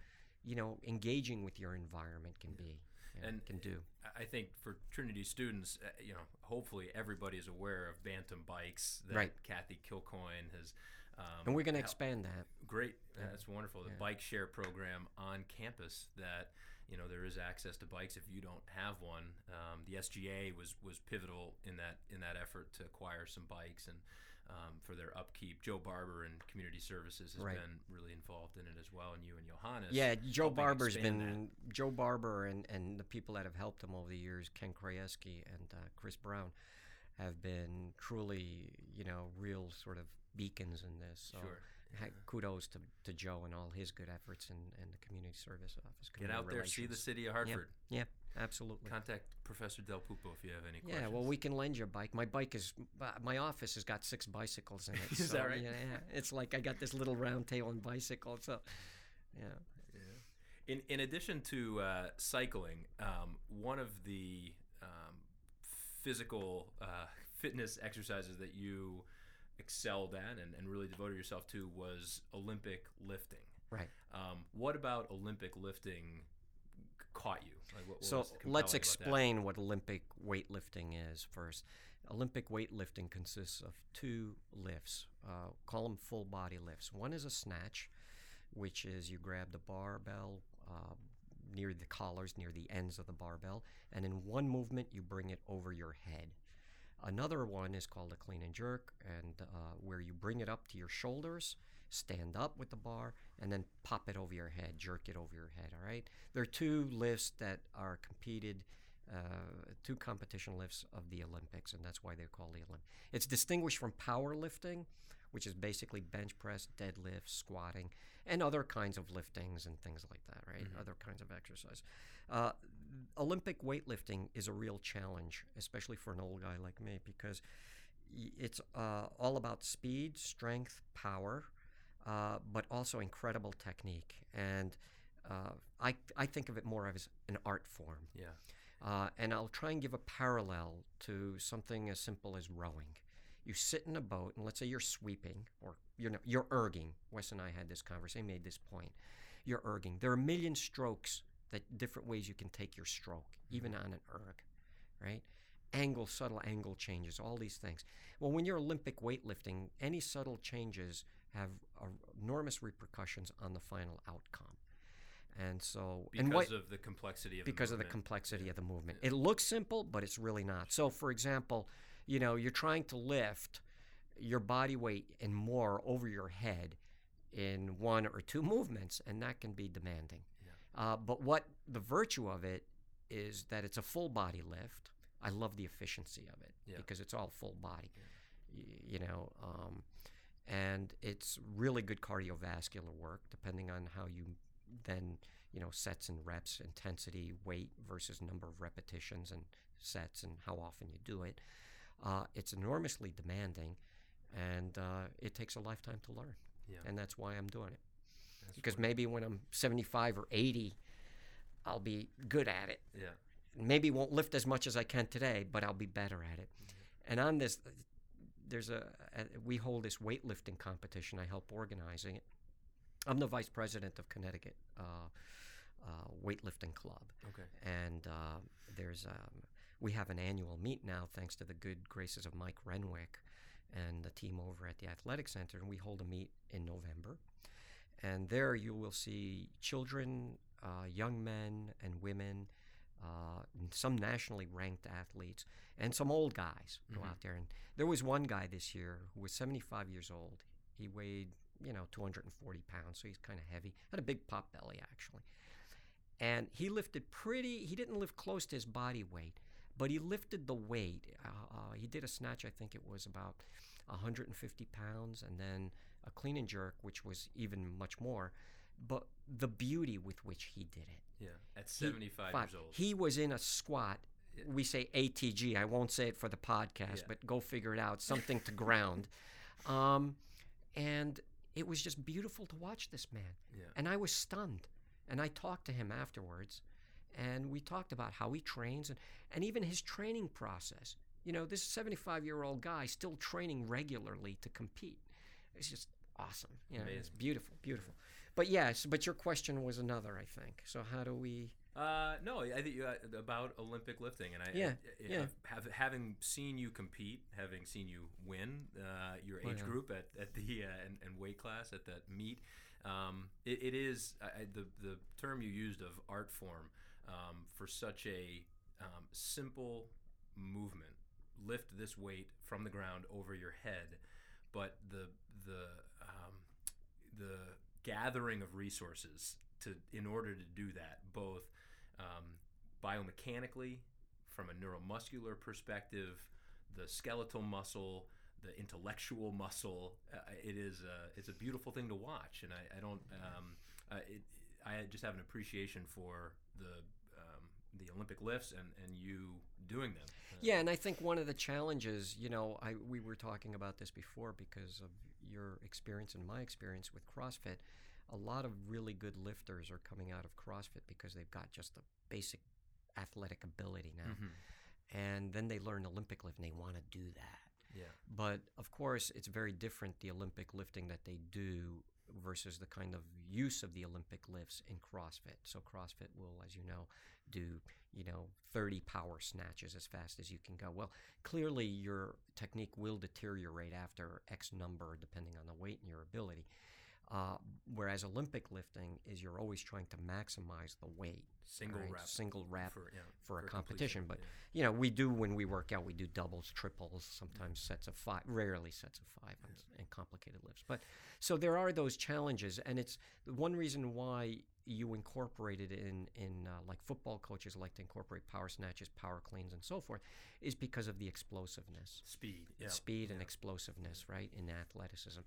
you know, engaging with your environment can be and, And can do. I- think for Trinity students, uh, you know, hopefully everybody is aware of Bantam Bikes that Right. Kathy Kilcoyne has. Um, And we're going to expand that. Great, that's wonderful. The Yeah. bike share program on campus that you know there is access to bikes if you don't have one. Um, the SGA was was pivotal in that in that effort to acquire some bikes and um, for their upkeep. Joe Barber and Community Services has Right. been really involved in it as well, and you and Johannes. Yeah, Joe Barber's been Joe Barber and, and the people that have helped him over the years, Ken Krajewski and uh, Chris Brown, have been truly, you know, real sort of beacons in this. So Sure. ha- kudos to, to Joe and all his good efforts and, in the community service office. Get out there, see the city of Hartford. Yeah, absolutely. Contact Professor Del Puppo if you have any Yeah, well, we can lend you a bike. My bike is, my office has got six bicycles in it. Is so, that right? Yeah, yeah, it's like I got this little round tail and bicycle. So, yeah. In, in addition to uh, cycling, um, one of the um, physical uh, fitness exercises that you excelled at and, and really devoted yourself to was Olympic lifting. Right. Um, what about Olympic lifting caught you? Like, what, what So let's explain what Olympic weightlifting is first. Olympic weightlifting consists of two lifts. Uh, call them full body lifts. One is a snatch, which is you grab the barbell uh, near the collars, near the ends of the barbell, and in one movement you bring it over your head. Another one is called a clean and jerk, and uh, where you bring it up to your shoulders, stand up with the bar, and then pop it over your head, jerk it over your head. All right. There are two lifts that are competed, uh, two competition lifts of the Olympics, and that's why they're called the Olympics. It's distinguished from powerlifting, which is basically bench press, deadlift, squatting, and other kinds of liftings and things like that. Right. Other kinds of exercise. Uh, Olympic weightlifting is a real challenge, especially for an old guy like me, because it's uh, all about speed, strength, power, uh, but also incredible technique. And uh, I, I think of it more as an art form. Yeah. Uh, and I'll try and give a parallel to something as simple as rowing. You sit in a boat, and let's say you're sweeping, or you know you're erging. Wes and I had this conversation. Made this point. You're erging. There are a million strokes that different ways you can take your stroke, even on an erg, right? Angle, subtle angle changes, all these things. Well, when you're Olympic weightlifting, any subtle changes have enormous repercussions on the final outcome. And so, Because and what, of the complexity of because the of the complexity of the movement. It looks simple, but it's really not. So, for example, you know, you're trying to lift your body weight and more over your head in one or two movements, and that can be demanding. Uh, but what the virtue of it is that it's a full body lift. I love the efficiency of it Yeah. because it's all full body, y- you know, um, and it's really good cardiovascular work, depending on how you then you know, sets and reps, intensity, weight versus number of repetitions and sets, and how often you do it. Uh, it's enormously demanding, and uh, it takes a lifetime to learn. Yeah. And that's why I'm doing it. That's because what- maybe when I'm 75 or 80, I'll be good at it. yeah. Maybe won't lift as much as I can today, but I'll be better at it. And on this, there's a, a we hold this weightlifting competition. I help organizing it. I'm the vice president of Connecticut uh, uh, Weightlifting Club, Okay. and uh, there's um, we have an annual meet now, thanks to the good graces of Mike Renwick and the team over at the Athletic Center, and we hold a meet in November. And there you will see children, uh, young men and women, uh, some nationally ranked athletes, and some old guys go Mhm. out there. And there was one guy this year who was 75 years old. He weighed, you know, 240 pounds, so he's kind of heavy. Had a big pot belly, actually. And he lifted pretty, he didn't lift close to his body weight, but he lifted the weight. Uh, uh, he did a snatch, I think it was about 150 pounds, and then a clean and jerk, which was even much more. But the beauty with which he did it. Yeah. At He- 75 Five. years old. He was in a squat. We say ATG. I won't say it for the podcast, Yeah. but go figure it out. Something to ground. Um, and it was just beautiful to watch this man. yeah. And I was stunned. And I talked to him afterwards, and we talked about how he trains and, and even his training process. You know, this 75 year old guy still training regularly to compete. It's just awesome. You know, it's beautiful, beautiful. But yes, but your question was another, I think. So how do we? Uh, no, I think you uh, about Olympic lifting, and I, Yeah, I, I- yeah. have having seen you compete, having seen you win uh, your Oh, age yeah. group at, at the uh, and, and weight class at that meet. Um, it, it is I, I- the the term you used of art form um, for such a um, simple movement. Lift this weight from the ground over your head, but the the um, the gathering of resources to in order to do that, both um, biomechanically, from a neuromuscular perspective, the skeletal muscle, the intellectual muscle. Uh, it is a, it's a beautiful thing to watch, and I, I don't. Um, uh, it, I just have an appreciation for the um, the Olympic lifts and, and you doing them. Uh, Yeah, and I think one of the challenges, you know, I we were talking about this before because of your experience and my experience with CrossFit. A lot of really good lifters are coming out of CrossFit because they've got just the basic athletic ability now. mhm. And then they learn Olympic lift and they want to do that. Yeah. But of course, it's very different the Olympic lifting that they do versus the kind of use of the Olympic lifts in CrossFit. So CrossFit will, as you know, do you know 30 power snatches as fast as you can go. Well, clearly your technique will deteriorate after X number, depending on the weight and your ability. Uh, whereas Olympic lifting is you're always trying to maximize the weight, Single right? rep single rep for, yeah, for a competition. But yeah. you know, we do when we work out, we do doubles, triples, sometimes sets of five, rarely sets of five and complicated lifts. But so there are those challenges, and it's one reason why you incorporated in in uh, like football coaches like to incorporate power snatches, power cleans, and so forth, is because of the explosiveness speed. Yeah. speed and explosiveness, right, in athleticism,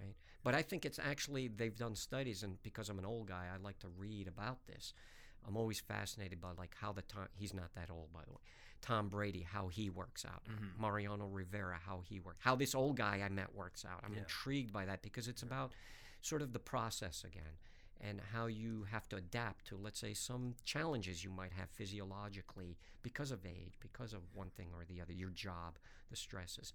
right? But I think it's actually they've done studies, and because I'm an old guy, I like to read about this. I'm always fascinated by like how the Tom. He's not that old, by the way. Tom Brady, how he works out. Mhm. Mariano Rivera, how he works. How this old guy I met works out. I'm Yeah. intrigued by that because it's about sort of the process again and how you have to adapt to, let's say, some challenges you might have physiologically because of age, because of one thing or the other, your job, the stresses.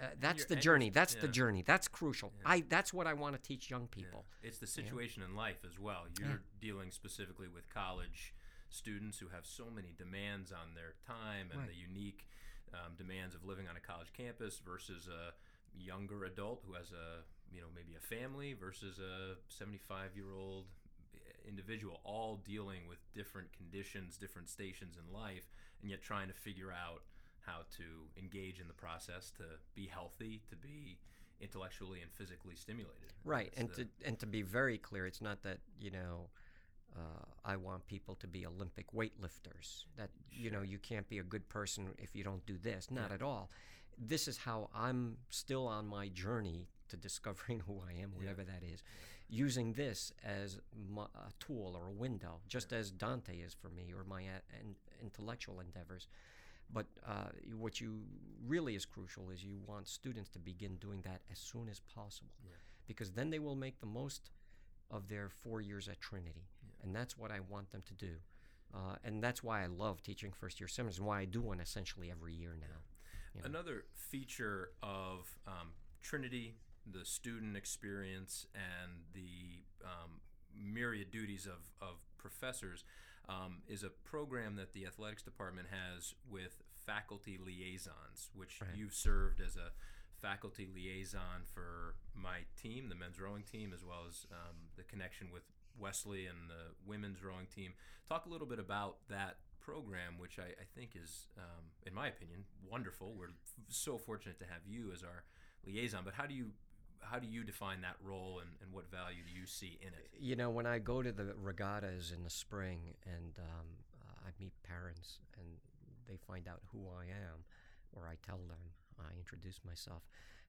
Uh, that's the journey. That's the journey. That's crucial. Yeah. I. That's what I want to teach young Yeah. people. It's the situation in life as well. You're dealing specifically with college students who have so many demands on their time and Right. the unique um, demands of living on a college campus versus a younger adult who has a you know maybe a family versus a 75 year old individual all dealing with different conditions different stations in life and yet trying to figure out how to engage in the process to be healthy to be intellectually and physically stimulated Right, That's and the- to and to be very clear, it's not that you know. Uh, I want people to be Olympic weightlifters. That you know, you can't be a good person if you don't do this. Not Yeah. at all. This is how I'm still on my journey to discovering who I am, whatever that is, using this as my, a tool or a window, just as Dante is for me or my a- in, intellectual endeavors. But uh, what you really is crucial is you want students to begin doing that as soon as possible, Yeah. because then they will make the most of their four years at Trinity, and that's what I want them to do. Uh, and that's why I love teaching first year seminars and why I do one essentially every year now. you know. Another feature of um, Trinity, the student experience, and the um, myriad duties of, of professors um, is a program that the athletics department has with faculty liaisons, which Right. you've served as a faculty liaison for my team, the men's rowing team, as well as um, the connection with Wesley and the women's rowing team. Talk a little bit about that program, which I, I think is, um, in my opinion, wonderful. We're f- so fortunate to have you as our liaison. But how do you how do you define that role, and, and what value do you see in it? You know, when I go to the regattas in the spring and um, uh, I meet parents and they find out who I am, or I tell them, I introduce myself,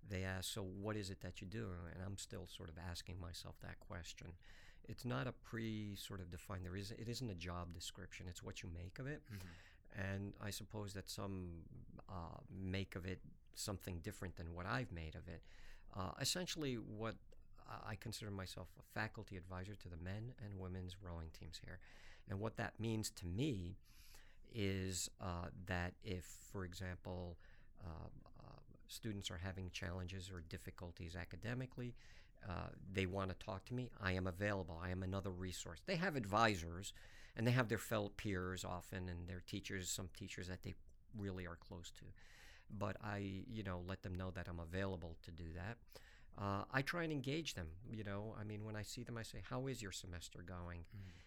they ask, So, what is it that you do? And I'm still sort of asking myself that question. It's not a pre sort of defined, there is, it isn't a job description, it's what you make of it. And I suppose that some uh, make of it something different than what I've made of it. Uh, essentially, what I consider myself a faculty advisor to the men and women's rowing teams here. And what that means to me is uh, that if, for example, uh, uh, students are having challenges or difficulties academically, uh, they want to talk to me, I am available. I am another resource. They have advisors and they have their fellow peers often and their teachers, some teachers that they really are close to. But I, you know, let them know that I'm available to do that. Uh, I try and engage them. You know, I mean, when I see them, I say, "How is your semester going?"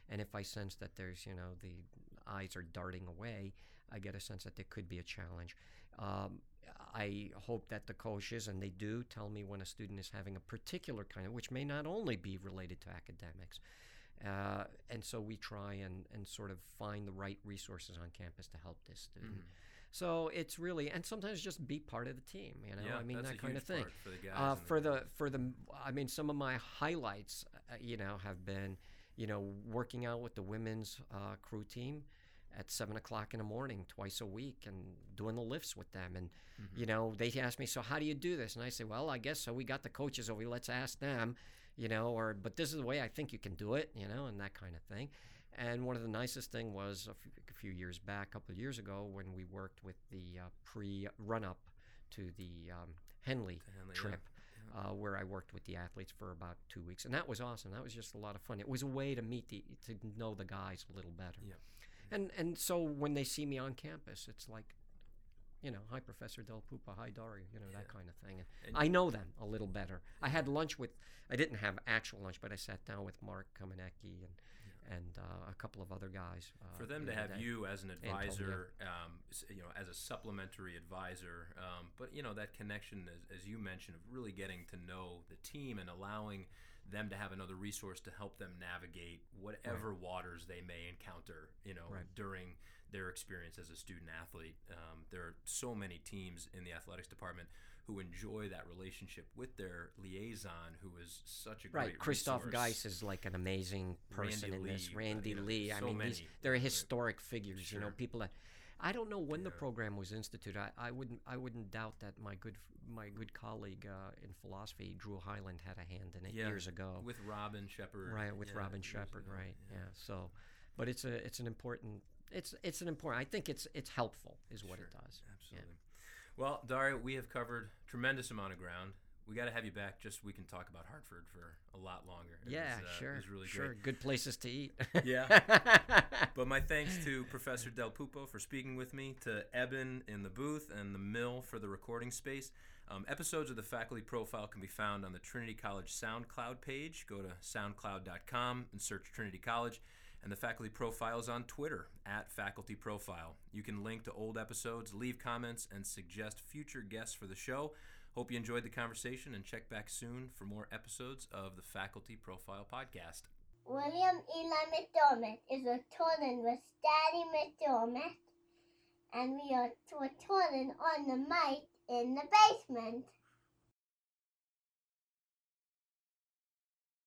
And if I sense that there's, you know, the eyes are darting away, I get a sense that there could be a challenge. Um, I hope that the coaches, and they do, tell me when a student is having a particular kind of, which may not only be related to academics. Uh, and so we try and, and sort of find the right resources on campus to help this student. So it's really, and sometimes just be part of the team. You know, yeah, I mean that kind of thing. for the guys. Uh, for the for the, I mean, some of my highlights, uh, you know, have been, you know, working out with the women's uh, crew team at seven o'clock in the morning twice a week and doing the lifts with them. And Mm-hmm. you know, they ask me, so how do you do this? And I say, well, I guess so. We got the coaches over. Let's ask them. You know, or but this is the way I think you can do it. You know, and that kind of thing. And one of the nicest thing was a few years back, a couple of years ago, when we worked with the uh, pre run up to the um, Henley Henley, yeah. trip, uh, where I worked with the athletes for about two weeks, and that was awesome. That was just a lot of fun. It was a way to meet the to know the guys a little better. Yeah. And and so when they see me on campus, it's like, you know, hi Professor Del Puppo, hi Dario, you know that kind of thing. And, And- I know them a little better. I had lunch with. I didn't have actual lunch, but I sat down with Mark Kamenecki and and uh, a couple of other guys. Uh, for them to have you as an advisor, um, you know, as a supplementary advisor, um, but you know that connection, as, as you mentioned, of really getting to know the team and allowing them to have another resource to help them navigate whatever waters they may encounter, you know, Right. during their experience as a student athlete. Um, there are so many teams in the athletics department who enjoy that relationship with their liaison, who is such a Right, great Christoph resource. Geis is like an amazing person Randy in this. Lee, uh, Randy Lee, I mean, he's, many, they're right. historic figures. You know, people that I don't know when the program was instituted. I, I wouldn't I wouldn't doubt that my good my good colleague uh, in philosophy, Drew Hyland, had a hand in it Yeah, years ago. with Robin Shepard. right with yeah, Robin Shepard, ago, right? Yeah. So, but it's a it's an important it's it's an important. I think it's it's helpful is what it does. Absolutely. Well, Dario, we have covered tremendous amount of ground. We got to have you back just so we can talk about Hartford for a lot longer. It Yeah, was, uh, sure, It was really sure. great. Good places to eat. Yeah. But my thanks to Professor Del Puppo for speaking with me, to Eben in the booth, and the Mill for the recording space. Um, episodes of the faculty profile can be found on the Trinity College SoundCloud page. Go to soundcloud.com and search Trinity College. And the faculty profile is on Twitter at Faculty Profile. You can link to old episodes, leave comments, and suggest future guests for the show. Hope you enjoyed the conversation and check back soon for more episodes of the Faculty Profile Podcast. William Eli McDermott is a touring with Daddy McDermott, and we are touring on the mic in the basement.